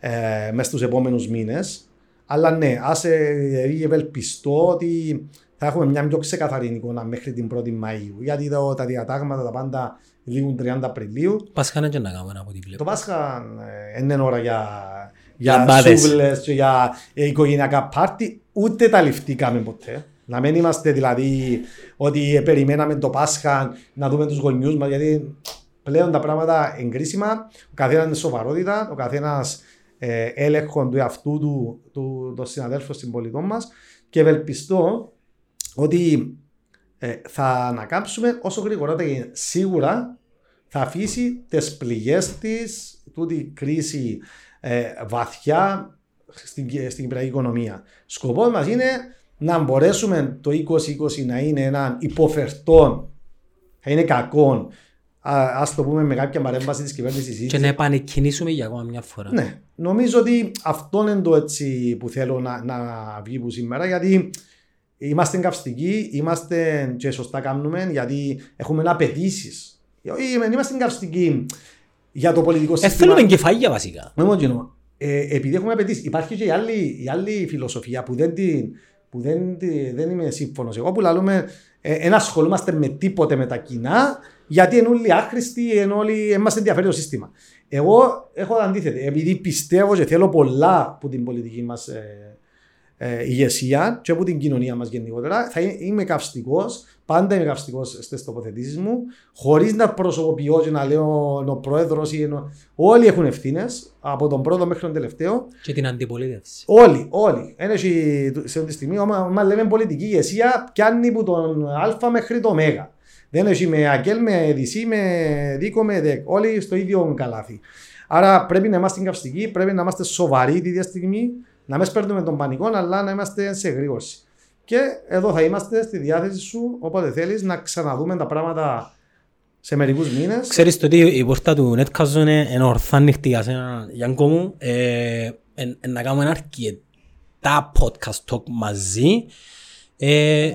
[SPEAKER 2] Ε, μέσα στου επόμενους μήνες. Αλλά ναι, ας ε, ευελπιστώ ότι θα έχουμε μια πιο ξεκαθαρή εικόνα μέχρι την 1η Μαΐου. Γιατί εδώ τα διατάγματα τα πάντα λήγουν 30 Απριλίου.
[SPEAKER 1] Πάσχα είναι και να κάνουμε από ό,τι
[SPEAKER 2] Το
[SPEAKER 1] βλέπω.
[SPEAKER 2] Πάσχα ε, δεν είναι ώρα για, για
[SPEAKER 1] Λαμπάδες.
[SPEAKER 2] σούβλες και για ε, οικογενειακά πάρτι. Ούτε τα ληφτήκαμε ποτέ. Να μην είμαστε δηλαδή ότι ε, περιμέναμε το Πάσχα να δούμε τους γονιούς μας γιατί πλέον τα πράγματα εγκρίσιμα. Ο καθένας είναι σοβαρότητα, ο καθένας ε, έλεγχο του εαυτού του, του των συναδέλφων συμπολιτών μας και ευελπιστώ ότι ε, θα ανακάμψουμε όσο γρηγορότερα γίνεται. Σίγουρα θα αφήσει τις πληγές της, τούτη η κρίση ε, βαθιά στην, στην κυπριακή οικονομία. Σκοπός μας είναι να μπορέσουμε το 2020 να είναι ένα υποφερτόν, θα είναι κακό, α ας το πούμε με κάποια παρέμβαση της κυβέρνησης
[SPEAKER 1] Και να επανεκκινήσουμε για ακόμα μια φορά.
[SPEAKER 2] ναι, νομίζω ότι αυτό είναι το έτσι που θέλω να, να βγει που σήμερα γιατί είμαστε καυστικοί, είμαστε και σωστά κάνουμε γιατί έχουμε απαιτήσεις. Δεν είμαστε καυστικοί για το πολιτικό
[SPEAKER 1] Ε,
[SPEAKER 2] σύστημα.
[SPEAKER 1] θέλουμε κεφάλια βασικά.
[SPEAKER 2] Με μόνο κοινό. Ε, επειδή έχουμε απαιτήσεις, υπάρχει και η άλλη, η άλλη φιλοσοφία που δεν, την, που δεν, τη- δεν είμαι σύμφωνος. Εγώ που λαλούμε, ε, δεν ασχολούμαστε με τίποτε με τα κοινά, γιατί είναι όλοι άχρηστοι, είναι όλοι, δεν μας ενδιαφέρει το σύστημα. Εγώ έχω το αντίθετο. Επειδή πιστεύω και θέλω πολλά από την πολιτική μας ε, ε, ηγεσία και από την κοινωνία μας γενικότερα, θα είμαι- είμαι καυστικός, πάντα είμαι καυστικός στις τοποθετήσεις μου, χωρίς να προσωποποιώ και να λέω ο πρόεδρος ή ενώ. Όλοι έχουν ευθύνες, από τον πρώτο μέχρι τον τελευταίο.
[SPEAKER 1] Και την αντιπολίτευση.
[SPEAKER 2] Όλοι, όλοι. Ένα έχει σε αυτή τη στιγμή, άμα, άμα λέμε πολιτική ηγεσία, πιάνει από τον Α μέχρι το Μ. Δεν έχει με Αγγέλ, με Δυσί, με Δίκο, με ΔΕΚ. Όλοι στο ίδιο καλάθι. Άρα πρέπει να είμαστε καυστικοί, πρέπει να είμαστε σοβαροί τη ίδια στιγμή, να μην σπέρνουμε τον πανικό, αλλά να είμαστε σε γρήγορση. Και εδώ θα είμαστε στη διάθεση σου, όποτε θέλεις, να ξαναδούμε τα πράγματα σε μερικούς μήνες.
[SPEAKER 1] Ξέρεις το ότι η πόρτα του Netcast είναι είναι ορθά ανοιχτή για σένα, Γιάνκο μου. Ε, εν- εν να κάνουμε αρκετά podcast talk μαζί. Ε,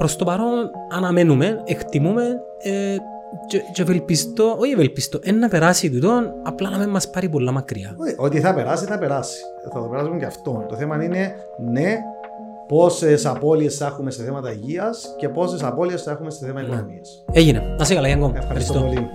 [SPEAKER 1] προς το παρόν αναμένουμε, εκτιμούμε ε, και, και ευελπιστώ, όχι ευελπιστώ, εν να περάσει τούτο, απλά να μην μας πάρει πολλά μακριά.
[SPEAKER 2] Όχι, Ότι θα περάσει, θα περάσει. Θα το περάσουμε και αυτό. Το θέμα είναι, ναι, πόσες απώλειες θα έχουμε σε θέματα υγείας και πόσες απώλειες θα έχουμε σε θέμα οικονομία.
[SPEAKER 1] Έγινε. Να σε καλά, Γιάνκο.
[SPEAKER 2] Ευχαριστώ πολύ.